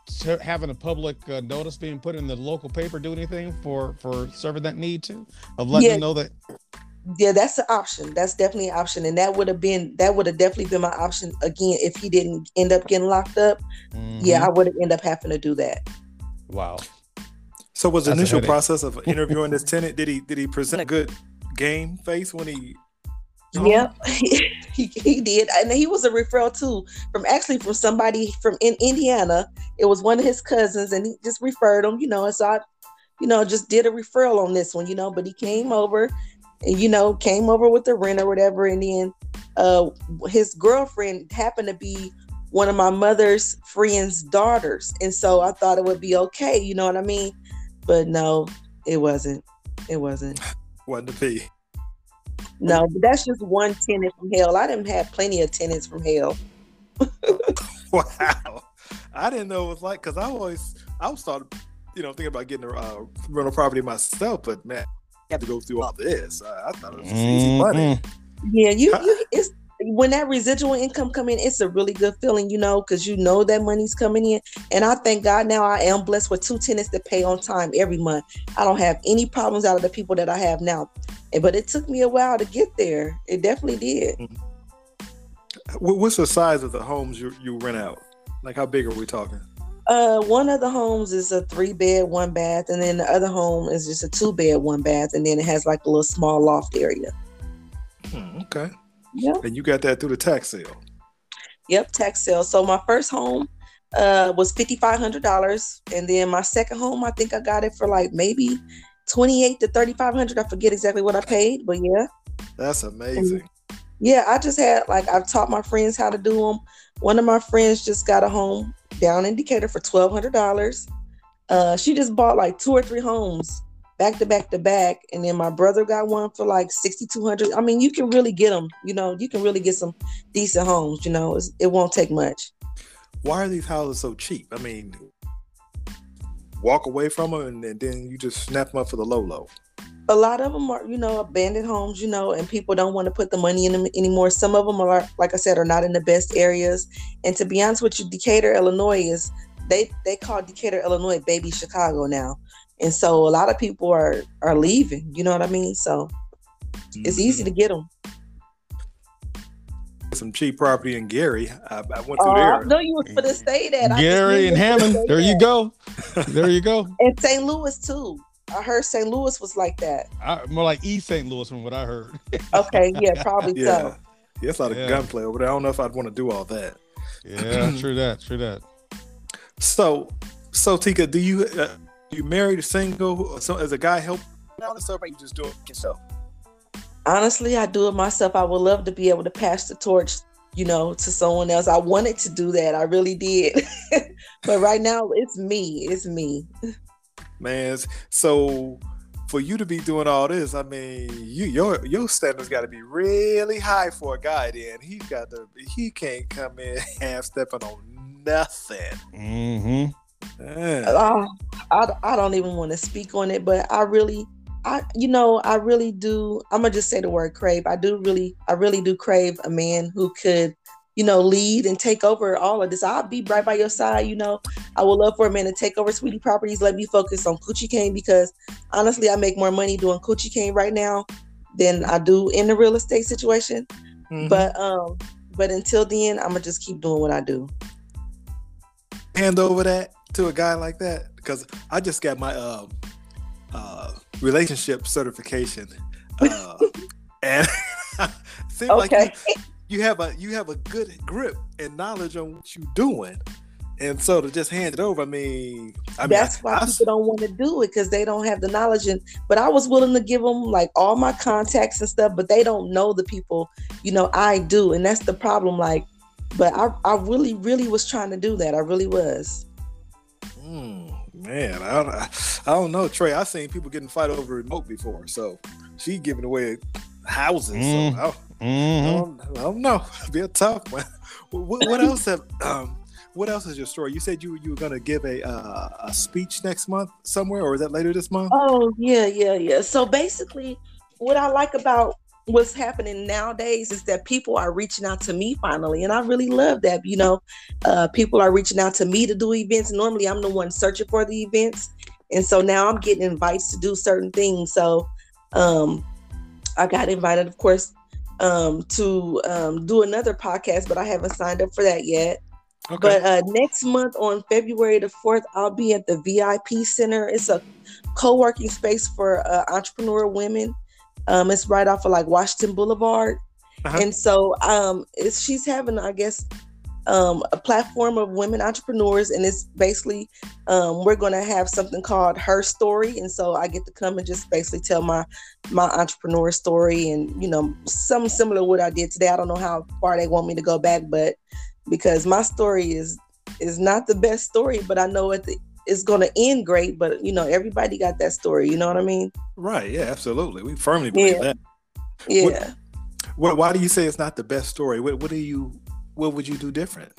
having a public uh, notice being put in the local paper do anything for for serving that need to of letting yeah. them know that? Yeah, that's an option. That's definitely an option, and that would have been that would have definitely been my option again if he didn't end up getting locked up. Mm-hmm. Yeah, I would have end up having to do that. Wow. So was the initial process of interviewing this tenant? Did he did he present a good game face when he Yep, *laughs* he, he did, and he was a referral too from actually from somebody from in Indiana. It was one of his cousins, and he just referred him, you know. And so I, you know, just did a referral on this one, you know. But he came over, and you know, came over with the rent or whatever, and then uh, his girlfriend happened to be one of my mother's friends' daughters, and so I thought it would be okay, you know what I mean? But no, it wasn't. It wasn't one to be. No, but that's just one tenant from hell. I didn't have plenty of tenants from hell. *laughs* wow, I didn't know it was like because I always I was started, you know, thinking about getting a uh, rental property myself, but man, I had to go through all this. I, I thought it was just mm-hmm. easy money. Yeah, you, you it's when that residual income come in, it's a really good feeling, you know, because you know that money's coming in. And I thank God now I am blessed with two tenants that pay on time every month. I don't have any problems out of the people that I have now. But it took me a while to get there. It definitely did. Mm-hmm. What's the size of the homes you, you rent out? Like how big are we talking? Uh, one of the homes is a three bed, one bath, and then the other home is just a two bed, one bath, and then it has like a little small loft area. Hmm, okay. Yeah. And you got that through the tax sale. Yep, tax sale. So my first home uh, was fifty five hundred dollars, and then my second home, I think I got it for like maybe twenty eight to thirty five hundred. I forget exactly what I paid, but yeah. That's amazing. And yeah, I just had like I've taught my friends how to do them. One of my friends just got a home down in Decatur for twelve hundred dollars. Uh, she just bought like two or three homes back to back to back. And then my brother got one for like 6,200. I mean, you can really get them, you know, you can really get some decent homes, you know, it's, it won't take much. Why are these houses so cheap? I mean, walk away from them and, and then you just snap them up for the low low. A lot of them are, you know, abandoned homes, you know, and people don't want to put the money in them anymore. Some of them are, like I said, are not in the best areas. And to be honest with you, Decatur, Illinois is they they call Decatur, Illinois, baby Chicago now, and so a lot of people are are leaving. You know what I mean? So it's mm-hmm. easy to get them. Some cheap property in Gary. I, I went through Oh, there. I know you were for to say that. I Gary and you was finna Hammond. say There you go. *laughs* There you go. And St. Louis too. I heard St. Louis was like that. I, more like East St. Louis from what I heard. *laughs* Okay, yeah, probably Yeah. so. Yeah, it's a lot of Yeah. gunplay over there. I don't know if I'd want to do all that. Yeah, *clears throat* true that. True that. So, so Tika, do you uh, you married, single? Or so as a guy help all this stuff, or you just do it yourself? Honestly, I do it myself. I would love to be able to pass the torch, you know, to someone else. I wanted to do that. I really did. *laughs* but right now it's me. It's me. Man, so for you to be doing all this, I mean, you your your standards got to be really high for a guy. Then he's got to he can't come in *laughs* half stepping on nothing. Mm-hmm. Man. Uh, I, I don't even want to speak on it, but I really, I you know, I really do. I'm gonna just say the word crave. I do really, I really do crave a man who could, you know, lead and take over all of this. I'll be right by your side. You know, I would love for a man to take over Sweetie Properties. Let me focus on Coochie Cane because honestly, I make more money doing Coochie Cane right now than I do in the real estate situation. Mhm. But um, but until then, I'm gonna just keep doing what I do. hand over that to a guy like that because I just got my um uh relationship certification uh *laughs* and *laughs* seems like you, you have a you have a good grip and knowledge on what you're doing and so to just hand it over I mean I mean that's I- why I- people don't want to do it because they don't have the knowledge and but i was willing to give them like all my contacts and stuff but they don't know the people you know i do and that's the problem like but i, I really really was trying to do that i really was Mm, man I don't, I don't know Trey I've seen people getting fight over remote before so she giving away houses Mm. so I, I, Mm-hmm. don't, I don't know. *laughs* Be a tough one. What, what else have? Um, what else is your story? You said you you were going to give a uh, a speech next month somewhere, or is that later this month? oh yeah yeah yeah. So basically what i like about what's happening nowadays is that people are reaching out to me finally and i really love that you know. Uh, people are reaching out to me to do events. Normally i'm the one searching for the events and so now i'm getting invites to do certain things. So um i got invited of course um to um do another podcast but i haven't signed up for that yet Okay. but uh, next month on February the 4th, I'll be at the VIP Center. It's a co working space for uh, entrepreneur women. Um, it's right off of like Washington Boulevard. Uh-huh. And so um, it's, she's having, I guess, um, a platform of women entrepreneurs. And it's basically, um, we're going to have something called Her Story. And so I get to come and just basically tell my my entrepreneur story and, you know, some similar to what I did today. I don't know how far they want me to go back, but because my story is is not the best story, but I know it it's going to end great. But you know, everybody got that story. You know what I mean? right. Yeah. Absolutely. We firmly believe Yeah. that. Yeah. What, why do you say it's not the best story? What, what do you? What would you do different?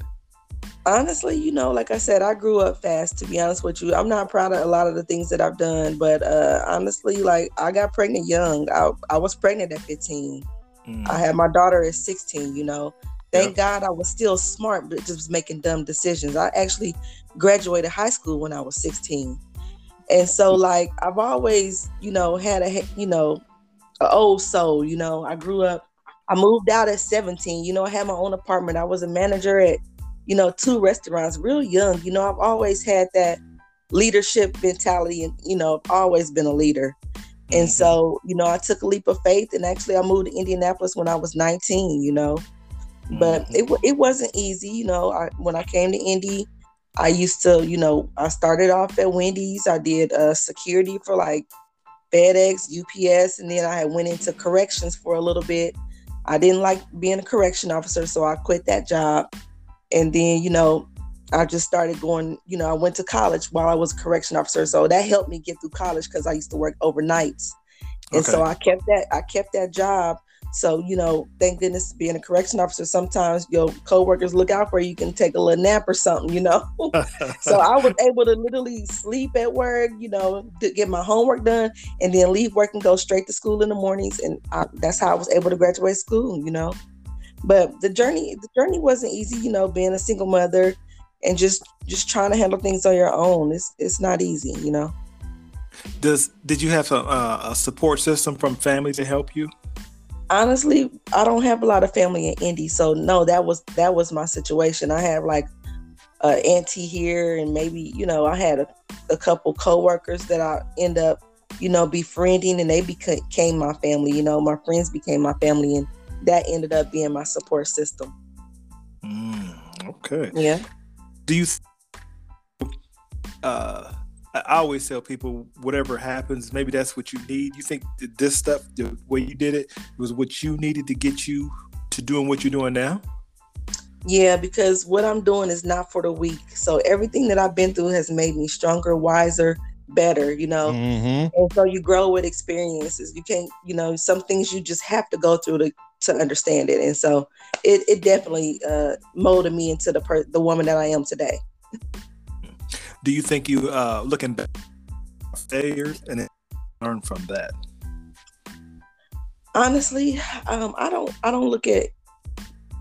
Honestly, you know, like I said, I grew up fast. To be honest with you, I'm not proud of a lot of the things that I've done. But uh honestly, like I got pregnant young. I I was pregnant at 15. Mm. I had my daughter at 16. You know. Thank God I was still smart, but just was making dumb decisions. I actually graduated high school when I was 16. And so like I've always, you know, had a you know, a old soul, you know. I grew up I moved out at 17. You know, I had my own apartment. I was a manager at, you know, two restaurants real young. You know, I've always had that leadership mentality and, you know, I've always been a leader. And Mhm. so, you know, I took a leap of faith and actually I moved to Indianapolis when I was 19, you know but Mhm. it, it wasn't easy you know I, when i came to indy i used to you know i started off at wendy's i did uh, security for like fedex ups and then i went into corrections for a little bit. I didn't like being a correction officer so i quit that job. And then you know i just started going you know i went to college while i was a correction officer so that helped me get through college because i used to work overnights. And so i kept that i kept that job so, you know, thank goodness being a correction officer, sometimes your coworkers look out for you. You can take a little nap or something, you know. *laughs* so I was able to literally sleep at work, you know, to get my homework done and then leave work and go straight to school in the mornings. And I, that's how I was able to graduate school, you know. But the journey, the journey wasn't easy, you know, being a single mother, and just just trying to handle things on your own. It's it's not easy, you know. Does did you have a, uh, a support system from family to help you? Honestly, I don't have a lot of family in Indy, so no, that was that was my situation. I have like an auntie here, and maybe you know I had a, a couple coworkers that I end up you know befriending, and they became my family. You know, my friends became my family, and that ended up being my support system. Mm, okay. Yeah. Do you? Uh, I always tell people, whatever happens, maybe that's what you need. You think this stuff, the way you did it, was what you needed to get you to doing what you're doing now? Yeah, because what I'm doing is not for the weak. So everything that I've been through has made me stronger, wiser, better, you know. Mm-hmm. And so you grow with experiences. You can't, you know, some things you just have to go through to to understand it. And so it, it definitely uh, molded me into the per- the woman that I am today. *laughs* Do you think you uh, looking back failures and learn from that? Honestly, um, I don't. I don't look at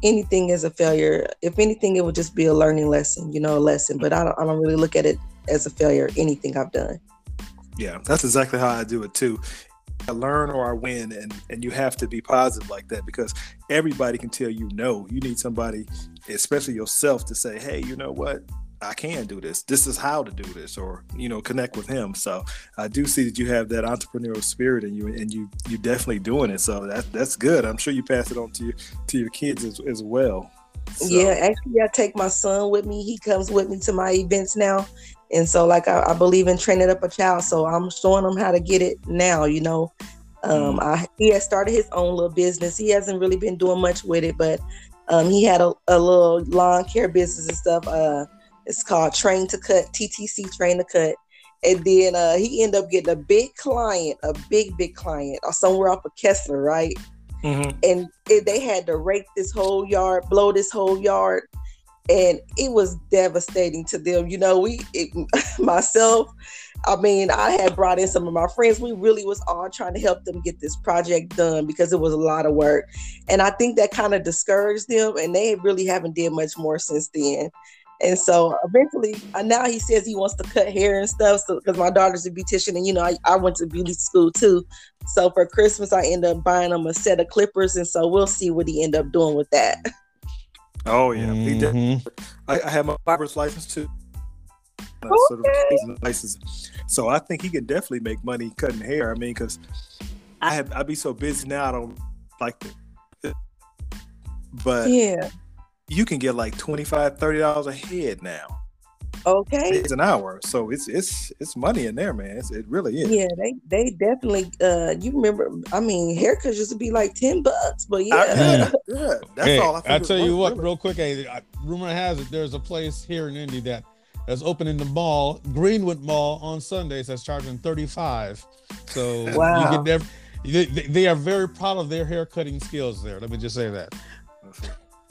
anything as a failure. If anything, it would just be a learning lesson. You know, a lesson. But I don't. I don't really look at it as a failure. Anything I've done. Yeah, that's exactly how I do it too. I learn or I win, and and you have to be positive like that because everybody can tell you no. You need somebody, especially yourself, to say, hey, you know what? I can do this. This is how to do this, or you know, connect with him. So I do see that you have that entrepreneurial spirit, and you and you you definitely doing it. So that that's good. I'm sure you pass it on to your to your kids as, as well. So. Yeah, actually, I take my son with me. He comes with me to my events now, and so like I, I believe in training up a child. So I'm showing him how to get it now. You know, um, mm. I, he has started his own little business. He hasn't really been doing much with it, but um, he had a, a little lawn care business and stuff. Uh, it's called Train to Cut, TTC Train to Cut. And then uh, he ended up getting a big client, a big, big client, or uh, somewhere off of Kessler, right? Mm-hmm. And it, they had to rake this whole yard, blow this whole yard. And it was devastating to them. You know, we, it, *laughs* myself, I mean, I had brought in some of my friends. We really was all trying to help them get this project done because it was a lot of work. And I think that kind of discouraged them and they really haven't did much more since then. And so eventually, uh, now he says he wants to cut hair and stuff. So because my daughter's a beautician, and you know, I, I went to beauty school too. So for Christmas, I end up buying him a set of clippers, and so we'll see what he end up doing with that. Oh yeah, mm-hmm. he did. I, I have my barber's license too. Okay. Sort of license. So I think he can definitely make money cutting hair. I mean, because I have I'd be so busy now, I don't like it. But yeah, you can get like 25 30 dollars a head now. Okay. It's an hour so it's it's it's money in there man. It's, it really is. Yeah they they definitely uh you remember i mean haircuts used to be like 10 bucks but yeah, I, *laughs* yeah, that's hey, all i, I tell you what really. real quick hey rumor has it there's a place here in indy that that's open in the mall greenwood mall on sundays that's charging 35 so wow. *laughs* you get they, they are very proud of their hair cutting skills there let me just say that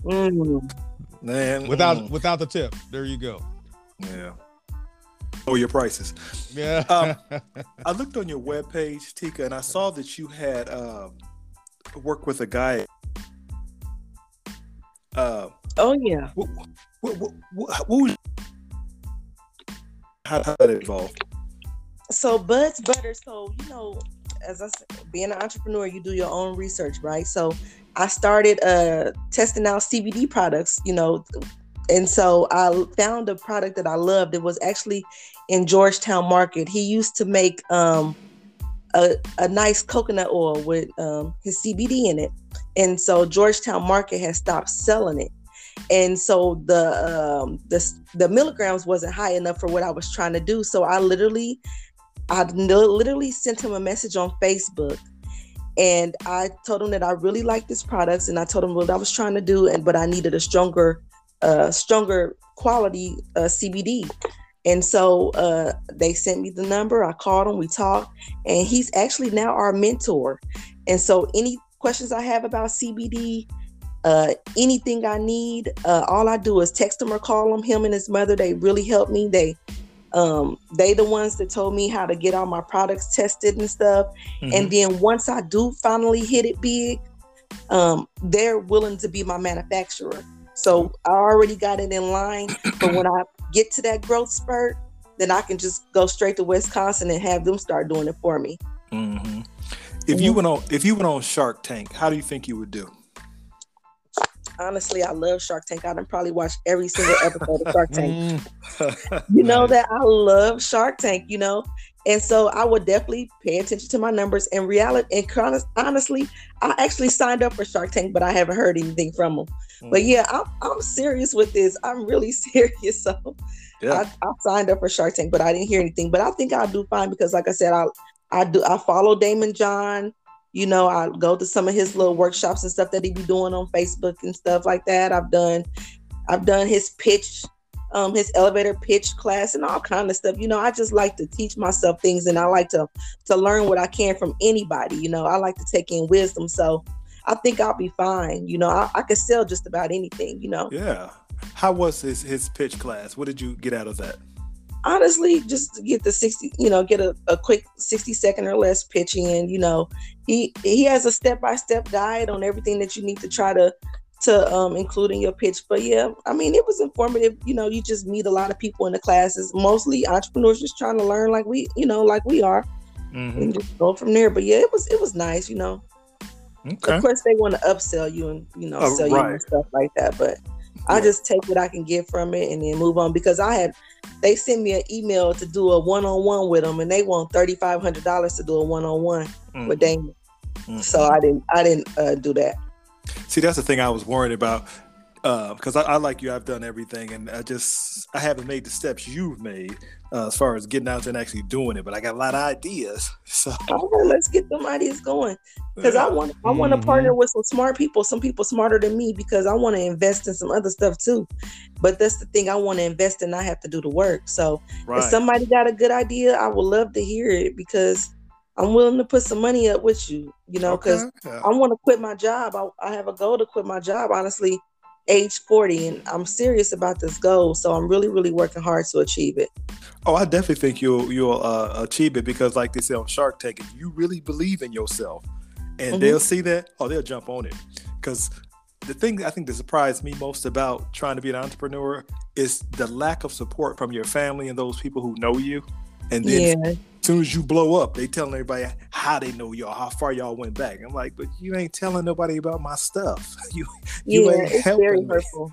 Mm. Man, without mm. without the tip, there you go. Yeah. Oh, your prices. Yeah. um, *laughs* I looked on your webpage, Tika, and I saw that you had um, worked with a guy. Uh, oh yeah. What, what, what, what, what was, how, how did that evolve? So Bud's Butter. So you know, as I said, being an entrepreneur, you do your own research, right? So I started uh, testing out CBD products, you know, and so I found a product that I loved. It was actually in Georgetown Market. He used to make um, a, a nice coconut oil with um, his CBD in it, and so Georgetown Market has stopped selling it. And so the um, the the milligrams wasn't high enough for what I was trying to do. So I literally, I literally sent him a message on Facebook and I told him that I really liked this products, and I told him what I was trying to do, and but I needed a stronger, uh, stronger quality uh, CBD. And so uh, they sent me the number. I called him. We talked, and he's actually now our mentor. And so any questions I have about CBD, uh, anything I need, uh, all I do is text him or call him. Him and his mother, they really help me. They um, they the ones that told me how to get all my products tested and stuff. Mm-hmm. And then once I do finally hit it big, um, they're willing to be my manufacturer. So I already got it in line. But when I get to that growth spurt, then I can just go straight to Wisconsin and have them start doing it for me. Mm-hmm. If you went on, if you went on Shark Tank, how do you think you would do? Honestly, I love Shark Tank. I done probably watched every single episode of *laughs* Shark Tank. you know that I love Shark Tank. You know, and so I would definitely pay attention to my numbers. And reality, and honestly, I actually signed up for Shark Tank, but I haven't heard anything from them. Mm. But yeah, I'm, I'm serious with this. I'm really *laughs* serious. So yeah. I, I, signed up for Shark Tank, but I didn't hear anything. But I think I'll do fine because, like I said, I I do I follow Daymond John. You know, I go to some of his little workshops and stuff that he be doing on Facebook and stuff like that. I've done I've done his pitch, um, his elevator pitch class and all kind of stuff. You know, I just like to teach myself things and I like to to learn what I can from anybody. You know, I like to take in wisdom. So I think I'll be fine. You know, I, I could sell just about anything, you know. Yeah. How was his his pitch class? What did you get out of that? Honestly just to get the 60 you know get a, a quick 60 second or less pitch in you know. He he has a step-by-step guide on everything that you need to try to to um, include in your pitch. But yeah i mean it was informative. You know you just meet a lot of people in the classes. Mostly entrepreneurs just trying to learn like we you know like we are. Mm-hmm. and just go from there. But yeah it was it was nice you know. Okay. of course they want to upsell you and you know oh, sell right. you and stuff like that but I just take what I can get from it and then move on because I had they sent me an email to do a one on one with them and they want thirty five hundred dollars to do a one on one with Daymond. Mm-hmm. So I didn't I didn't uh, do that. See, that's the thing I was worried about because uh, I, I, like you, I've done everything, and I just I haven't made the steps you've made uh, as far as getting out there and actually doing it. But I got a lot of ideas, *laughs* so let's get them ideas going. Because I want I want to mm-hmm. partner with some smart people, some people smarter than me, because I want to invest in some other stuff too. But that's the thing I want to invest in. I have to do the work. So right. if somebody got a good idea, I would love to hear it because. I'm willing to put some money up with you, you know, because okay. yeah. I want to quit my job. I, I have a goal to quit my job, honestly, age 40 and I'm serious about this goal. So I'm really, really working hard to achieve it. Oh, I definitely think you'll you'll uh, achieve it because, like they say on Shark Tank, if you really believe in yourself, and mm-hmm. they'll see that, oh, they'll jump on it. Because the thing I think that surprised me most about trying to be an entrepreneur is the lack of support from your family and those people who know you. And then yeah soon as you blow up, they telling everybody how they know y'all, how far y'all went back. I'm like, but you ain't telling nobody about my stuff. *laughs* You, you yeah, ain't it's helping very me. hurtful.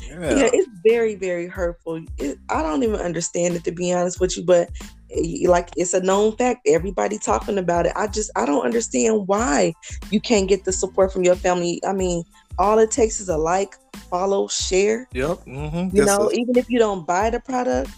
Yeah. yeah. it's very, very hurtful. It, I don't even understand it to be honest with you, but eh, like it's a known fact. Everybody talking about it. I just I don't understand why you can't get the support from your family. I mean, all it takes is a like, follow, share. Yep. Mm-hmm. You know, even if you don't buy the product,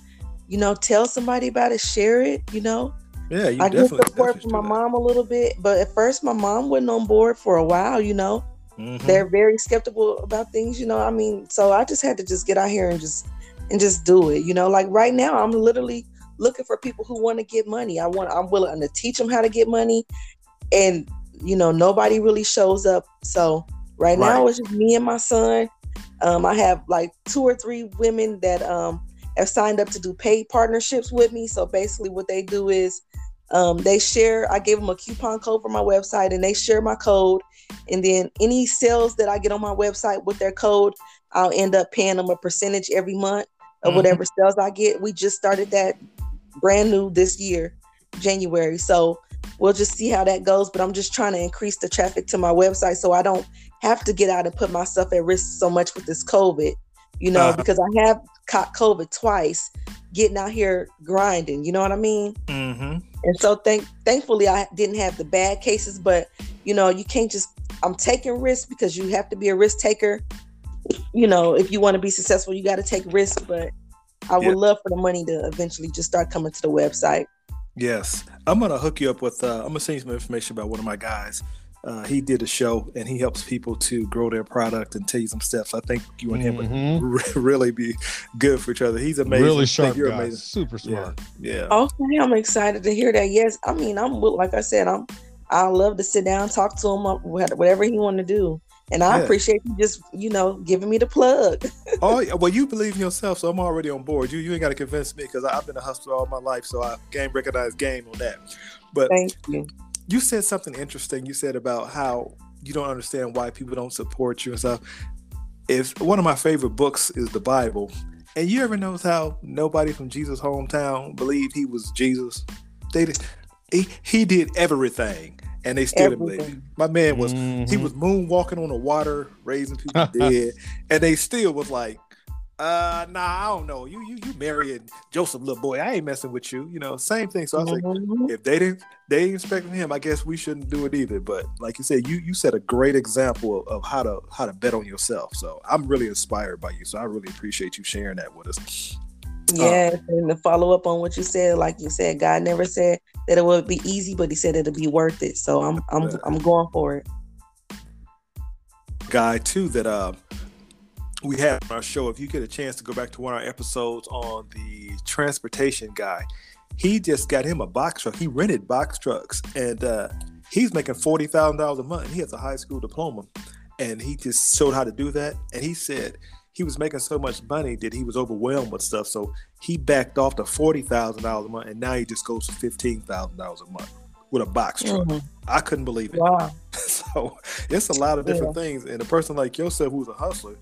you know, tell somebody about it, share it, you know. Yeah, I get support from my mom a little bit, but at first my mom wasn't on board for a while, you know. Mm-hmm. They're very skeptical about things, you know. I mean, so I just had to just get out here and just and just do it, you know. Like right now, I'm literally looking for people who want to get money. I want I'm willing to teach them how to get money, and you know, nobody really shows up. So right, right. now it's just me and my son. Um, I have like two or three women that um have signed up to do paid partnerships with me. So basically, what they do is um, they share. I gave them a coupon code for my website, and they share my code. And then any sales that I get on my website with their code, I'll end up paying them a percentage every month of mm-hmm. whatever sales I get. We just started that brand new this year, January. So we'll just see how that goes. But I'm just trying to increase the traffic to my website so I don't have to get out and put myself at risk so much with this COVID you know, uh-huh. because I have caught COVID twice, getting out here grinding. You know what I mean? Mm-hmm. And so, thank thankfully, I didn't have the bad cases, but you know, you can't just. I'm taking risks because you have to be a risk taker. You know, if you want to be successful, you got to take risks. But I would yeah. love for the money to eventually just start coming to the website. Yes, I'm gonna hook you up with. Uh, I'm gonna send you some information about one of my guys uh, he did a show and he helps people to grow their product and tell you some steps. I think you and him mm-hmm. *laughs* would really be good for each other. He's amazing. Really sharp you're guy. Amazing. Super smart. Yeah. yeah. Okay, I'm excited to hear that. Yes, I mean, I'm like I said, I'm. I love to sit down, talk to him, uh, whatever he want to do. And I yeah. appreciate you just, you know, giving me the plug. *laughs* oh, well, you believe in yourself, so I'm already on board. You you ain't got to convince me because I've been a hustler all my life, so I game recognize game on that. But thank you you said something interesting. You said about how you don't understand why people don't support you and stuff. if one of my favorite books is the Bible, and you ever notice how nobody from Jesus' hometown believed he was Jesus? They did, he, he did everything, and they still didn't believe Everything. My man was he Mhm. was moonwalking on the water, raising people *laughs* dead, and they still was like, uh, nah, I don't know. You you you marrying Joseph, little boy. I ain't messing with you. You know, same thing. So I was like, Mhm. if they didn't they ain't expecting him, I guess we shouldn't do it either. But like you said, you you set a great example of, of how to how to bet on yourself. So I'm really inspired by you. So I really appreciate you sharing that with us. Yes, and to follow up on what you said, like you said, God never said that it would be easy, but He said it'll be worth it. So I'm I'm. I'm going for it. Guy too that uh we have on our show. If you get a chance to go back to one of our episodes on the transportation guy, he just got him a box truck. He rented box trucks and uh he's making forty thousand dollars a month. He has a high school diploma and he just showed how to do that. And he said he was making so much money that he was overwhelmed with stuff. So he backed off to forty thousand dollars a month and now he just goes to fifteen thousand dollars a month with a box truck. Mhm. I couldn't believe it. Wow. *laughs* so it's a lot of different things. And a person like yourself who's a hustler,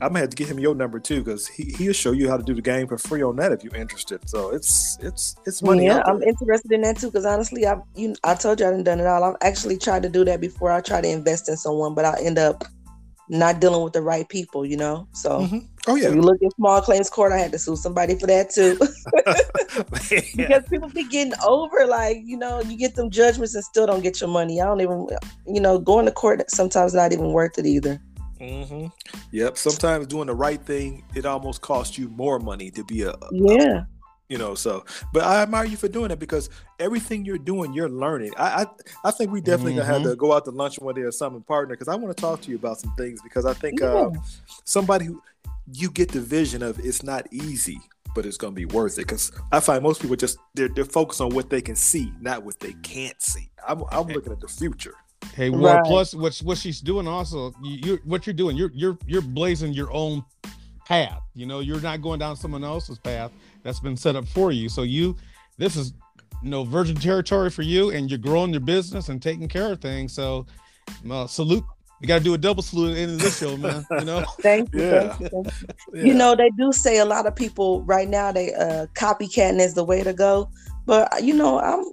I'm gonna have to get him your number too because he he'll show you how to do the game for free on that if you're interested. So it's it's it's money. yeah, I'm interested in that too. Because honestly, I you I told you I didn't done it all. I've actually tried to do that before. I try to invest in someone, but I end up not dealing with the right people. You know, so. Mhm. Oh yeah, you look at small claims court, I had to sue somebody for that too. *laughs* *laughs* because people be getting over, like, you know, you get them judgments and still don't get your money. I don't even, you know, going to court sometimes not even worth it either. Hmm Yep. Sometimes doing the right thing, it almost costs you more money to be a, a- Yeah. you know. So, but I admire you for doing it because everything you're doing, you're learning. I I, I think we definitely gonna have to go out to lunch one day or something, partner, because I want to talk to you about some things because I think Yeah. uh, somebody who you get the vision of it's not easy, but it's gonna be worth it. Because I find most people just they're they're focused on what they can see, not what they can't see. I'm I'm looking at the future. Hey, well, Right. plus what's what she's doing also, you, you're what you're doing, you're you're you're blazing your own path. You know, you're not going down someone else's path that's been set up for you. So you, this is you know virgin territory for you, and you're growing your business and taking care of things. So, uh, salute. You got to do a double salute at the end of this show, man. You know, Thank you. Yeah. Thank you, thank *laughs* you. Yeah. You know, they do say a lot of people right now they uh copycatting is the way to go. But uh, you know, I'm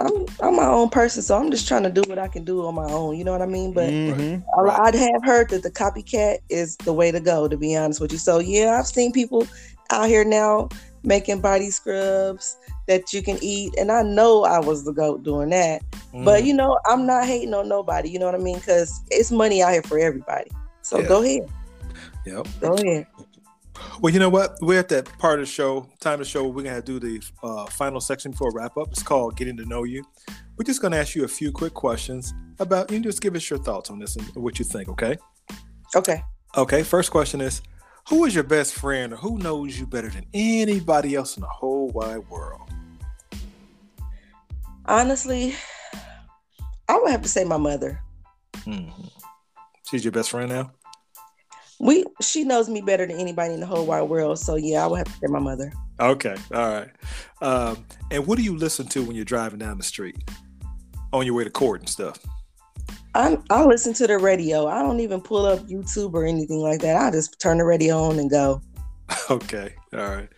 I'm I'm my own person, so I'm just trying to do what I can do on my own. You know what I mean? But Mhm. I, Right. I have heard that the copycat is the way to go, to be honest with you. So yeah, I've seen people out here now making body scrubs that you can eat, and I know I was the goat doing that. Mm. But you know, I'm not hating on nobody. You know what I mean? Because it's money out here for everybody. So Yeah. go ahead, Yep. go ahead. Well, you know what? We're at that part of the show, time of the show. We're gonna do the uh, final section for a wrap up. It's called "Getting to Know You." We're just gonna ask you a few quick questions about. You can just give us your thoughts on this and what you think. Okay. Okay. Okay. First question is, who is your best friend, or who knows you better than anybody else in the whole wide world? Honestly, I would have to say my mother. Mhm. She's your best friend now. We she knows me better than anybody in the whole wide world. So yeah, I would have to say my mother. Okay. All right. Um, and what do you listen to when you're driving down the street on your way to court and stuff? I I listen to the radio. I don't even pull up YouTube or anything like that. I just turn the radio on and go. *laughs* Okay. All right.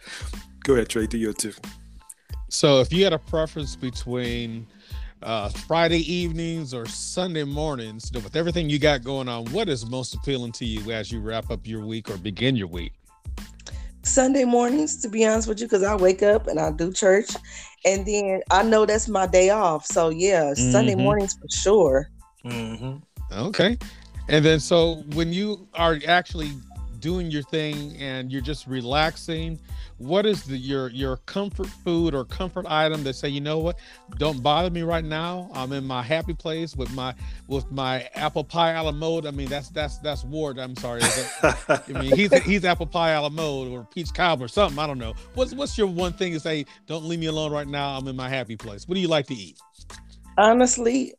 Go ahead, Trey. Do your two. So if you had a preference between uh, Friday evenings or Sunday mornings, you know, with everything you got going on, what is most appealing to you as you wrap up your week or begin your week? Sunday mornings, to be honest with you, because I wake up and I do church, and then I know that's my day off. So yeah, Sunday Mhm. mornings for sure. Mm-hmm. Okay. And then so when you are actually doing your thing and you're just relaxing, what is the your your comfort food or comfort item that say, you know what, don't bother me right now. I'm in my happy place with my with my apple pie a la mode. I mean that's that's that's Ward. I'm sorry. That- *laughs* I mean he's he's apple pie a la mode or peach cobbler or something. I don't know. What's what's your one thing to say, don't leave me alone right now. I'm in my happy place. What do you like to eat? Honestly,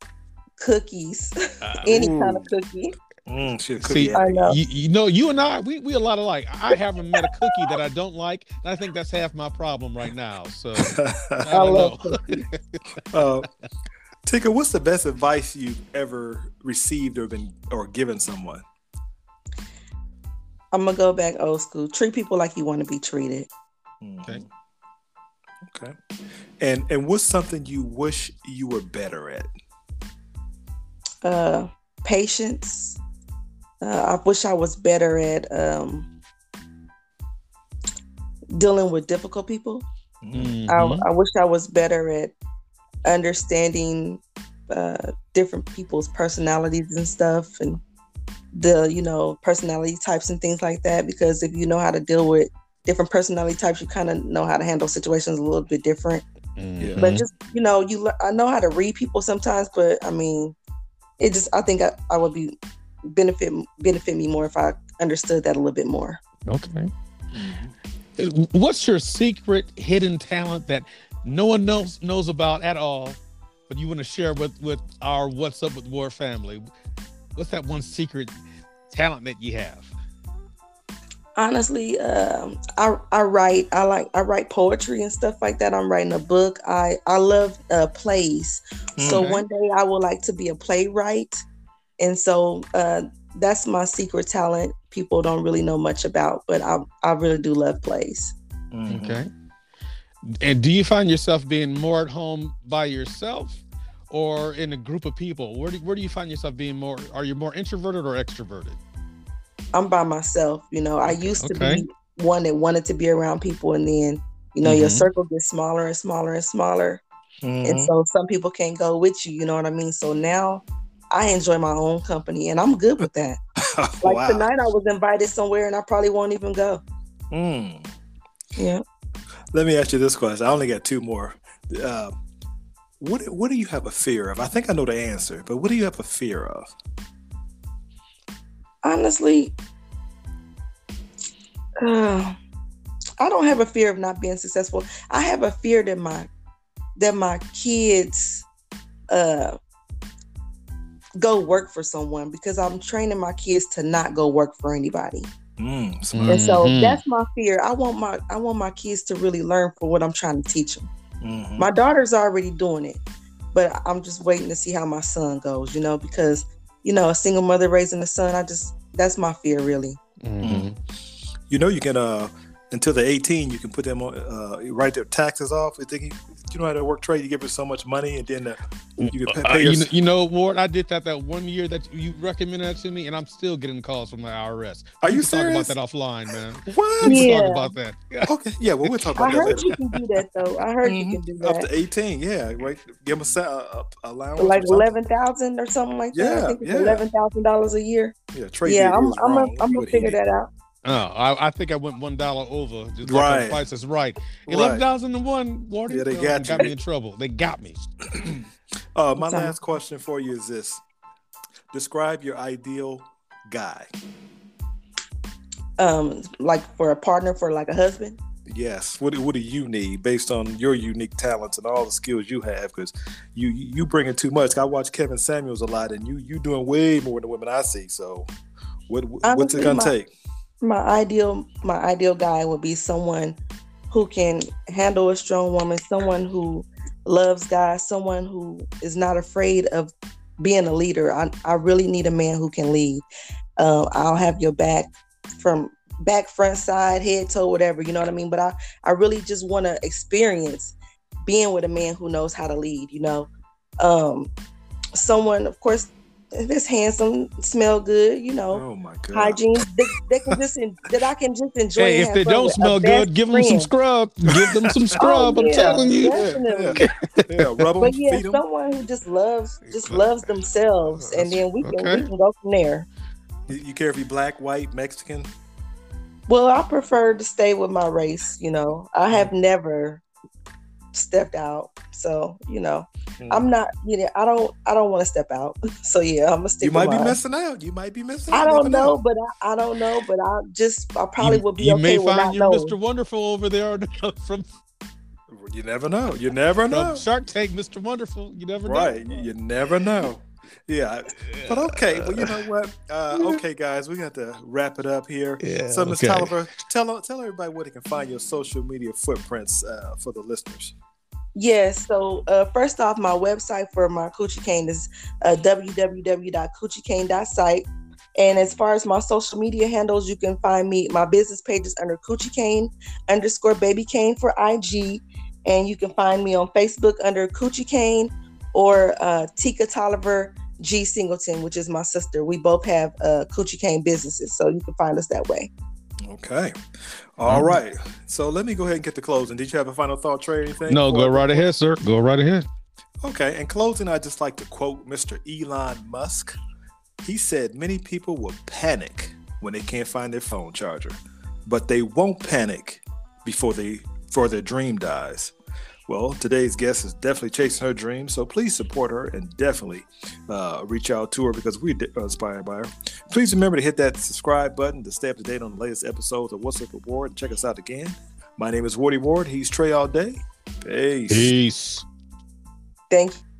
cookies, ah. *laughs* any kind of cookie. Mm, she See, I know. You, you know, you and I, we, we a lot alike. I haven't met a cookie that I don't like. And I think that's half my problem right now. So I *laughs* I don't love know. *laughs* uh, Tika, what's the best advice you've ever received or been or given someone? I'm gonna go back old school. Treat people like you want to be treated. Okay. Okay. And and what's something you wish you were better at? Uh, patience. Uh, I wish I was better at um, dealing with difficult people. Mm. Mhm. I, I wish I was better at understanding uh, different people's personalities and stuff, and the you know personality types and things like that. Because if you know how to deal with different personality types, you kind of know how to handle situations a little bit different. Mhm. But just you know, you I know how to read people sometimes, but I mean, it just I think I, I would be benefit benefit me more if I understood that a little bit more. okay. What's your secret hidden talent that no one knows knows about at all, but you want to share with with our What's Up with Ward family? What's that one secret talent that you have? honestly um i i write i like i write poetry and stuff like that i'm writing a book i i love uh plays so one day i would like to be a playwright and so uh that's my secret talent people don't really know much about but i i really do love plays Mhm. Okay. And do you find yourself being more at home by yourself or in a group of people? Where do, where do you find yourself being more? Are you more introverted or extroverted? i'm by myself you know i used to Okay. be one that wanted to be around people and then you know your Mhm. circle gets smaller and smaller and smaller and Mhm. so some people can't go with you you know what i mean so now i enjoy my own company and i'm good with that *laughs* like wow. tonight i was invited somewhere and i probably won't even go Mm. yeah Let me ask you this question. I only got two more. Uh, what what do you have a fear of? I think I know the answer, but what do you have a fear of? honestly uh, i don't have a fear of not being successful i have a fear that my that my kids uh go work for someone because i'm training my kids to not go work for anybody Mm, smart. and so Mhm. that's my fear i want my i want my kids to really learn for what i'm trying to teach them Mhm. my daughter's already doing it but i'm just waiting to see how my son goes you know because you know a single mother raising a son i just that's my fear really Mhm. You know, you can uh until they're 18, you can put them on uh write their taxes off. I think you, you know how to work trade. You give them so much money, and then uh, you can pay, Uh, you, your, know, you know, Ward, I did that that one year that you recommended that to me, and I'm still getting calls from the IRS. Are We you can talk about that offline, man. what? *laughs* We can Yeah. talk about that. Yeah. Okay, yeah. Well, we'll talk i about that heard later. you can do that though i heard you Mhm. can do that. Up to 18, yeah. Right, give them a, sa- a, a allowance. For like or something. eleven thousand or something like that. Yeah, I think it's yeah. eleven thousand dollars a year. Yeah, trade yeah, I'm I'm wrong, gonna I'm gonna figure that out. Oh, I, I think I went one dollar over. Just like Right. on Price is right. Right. Eleven thousand and one. Wardy. Yeah, they Oh, got got me in trouble. They got me. *clears throat* Uh, my Sorry. last question for you is this: Describe your ideal guy. Um, like for a partner, for like a husband. Yes. What do- What do you need based on your unique talents and all the skills you have? Because you you bring in too much. I watch Kevin Samuels a lot, and you you doing way more than the women I see. So, what what's it gonna my- take? My ideal my ideal guy would be someone who can handle a strong woman, someone who loves God, someone who is not afraid of being a leader. I, I really need a man who can lead. Uh, I'll have your back from back, front, side, head, toe, whatever. You know what I mean? But I, I really just want to experience being with a man who knows how to lead. You know, um, someone, of course, that's handsome, smell good. You know, Oh my god! hygiene that, that can just en- that I can just enjoy. Hey, if have they don't smell good, give them some scrub. Give them some *laughs* oh, scrub. I'm yeah. telling you. Yeah. Definitely. Yeah, *laughs* yeah. Rub them, But yeah, feed them. someone who just loves just loves themselves, and then we can Okay. we can go from there. You, you care if you black, white, Mexican? Well, I prefer to stay with my race. You know, I have mm. never stepped out, so you know, mm. I'm not. You know, I don't. I don't want to step out. *laughs* So yeah, I'm gonna stick. You might be mine. missing out. You might be missing. I don't Never know, but I, I don't know, but I just I probably you, would be you okay may with find not your. Mr. Wonderful over there from, You never know. You never know. from Shark Tank, Mr. Wonderful. You never Right. know. You, you never know. *laughs* Yeah. But okay. Well, you know what? Uh, okay, guys, we got to wrap it up here. Yeah, So, Ms. okay. Tolliver, tell tell everybody where they can find your social media footprints uh, for the listeners. Yes. So uh, first off, my website for my Coochie Cane is uh, www.coochiecane.site. And as far as my social media handles, you can find me my business pages under Coochie Cane underscore Baby Cane for IG, and you can find me on Facebook under Coochie Cane or uh, Tika Tolliver G Singleton, which is my sister. We both have uh, Coochie Cane businesses, so you can find us that way. Okay. All mm-hmm. right. So let me go ahead and get the closing. Did you have a final thought, Trey? Anything? No, go right ahead, sir. Go right ahead. Okay. In closing, I'd just like to quote Mr. Elon Musk. He said, Many people will panic when they can't find their phone charger, but they won't panic before they before their dream dies. Well, today's guest is definitely chasing her dream, so please support her and definitely uh, reach out to her because we're inspired by her. Please remember to hit that subscribe button to stay up to date on the latest episodes of What's Up with Ward and check us out again. My name is Wardy Ward. He's Trey all day. Peace. Peace. Thank you.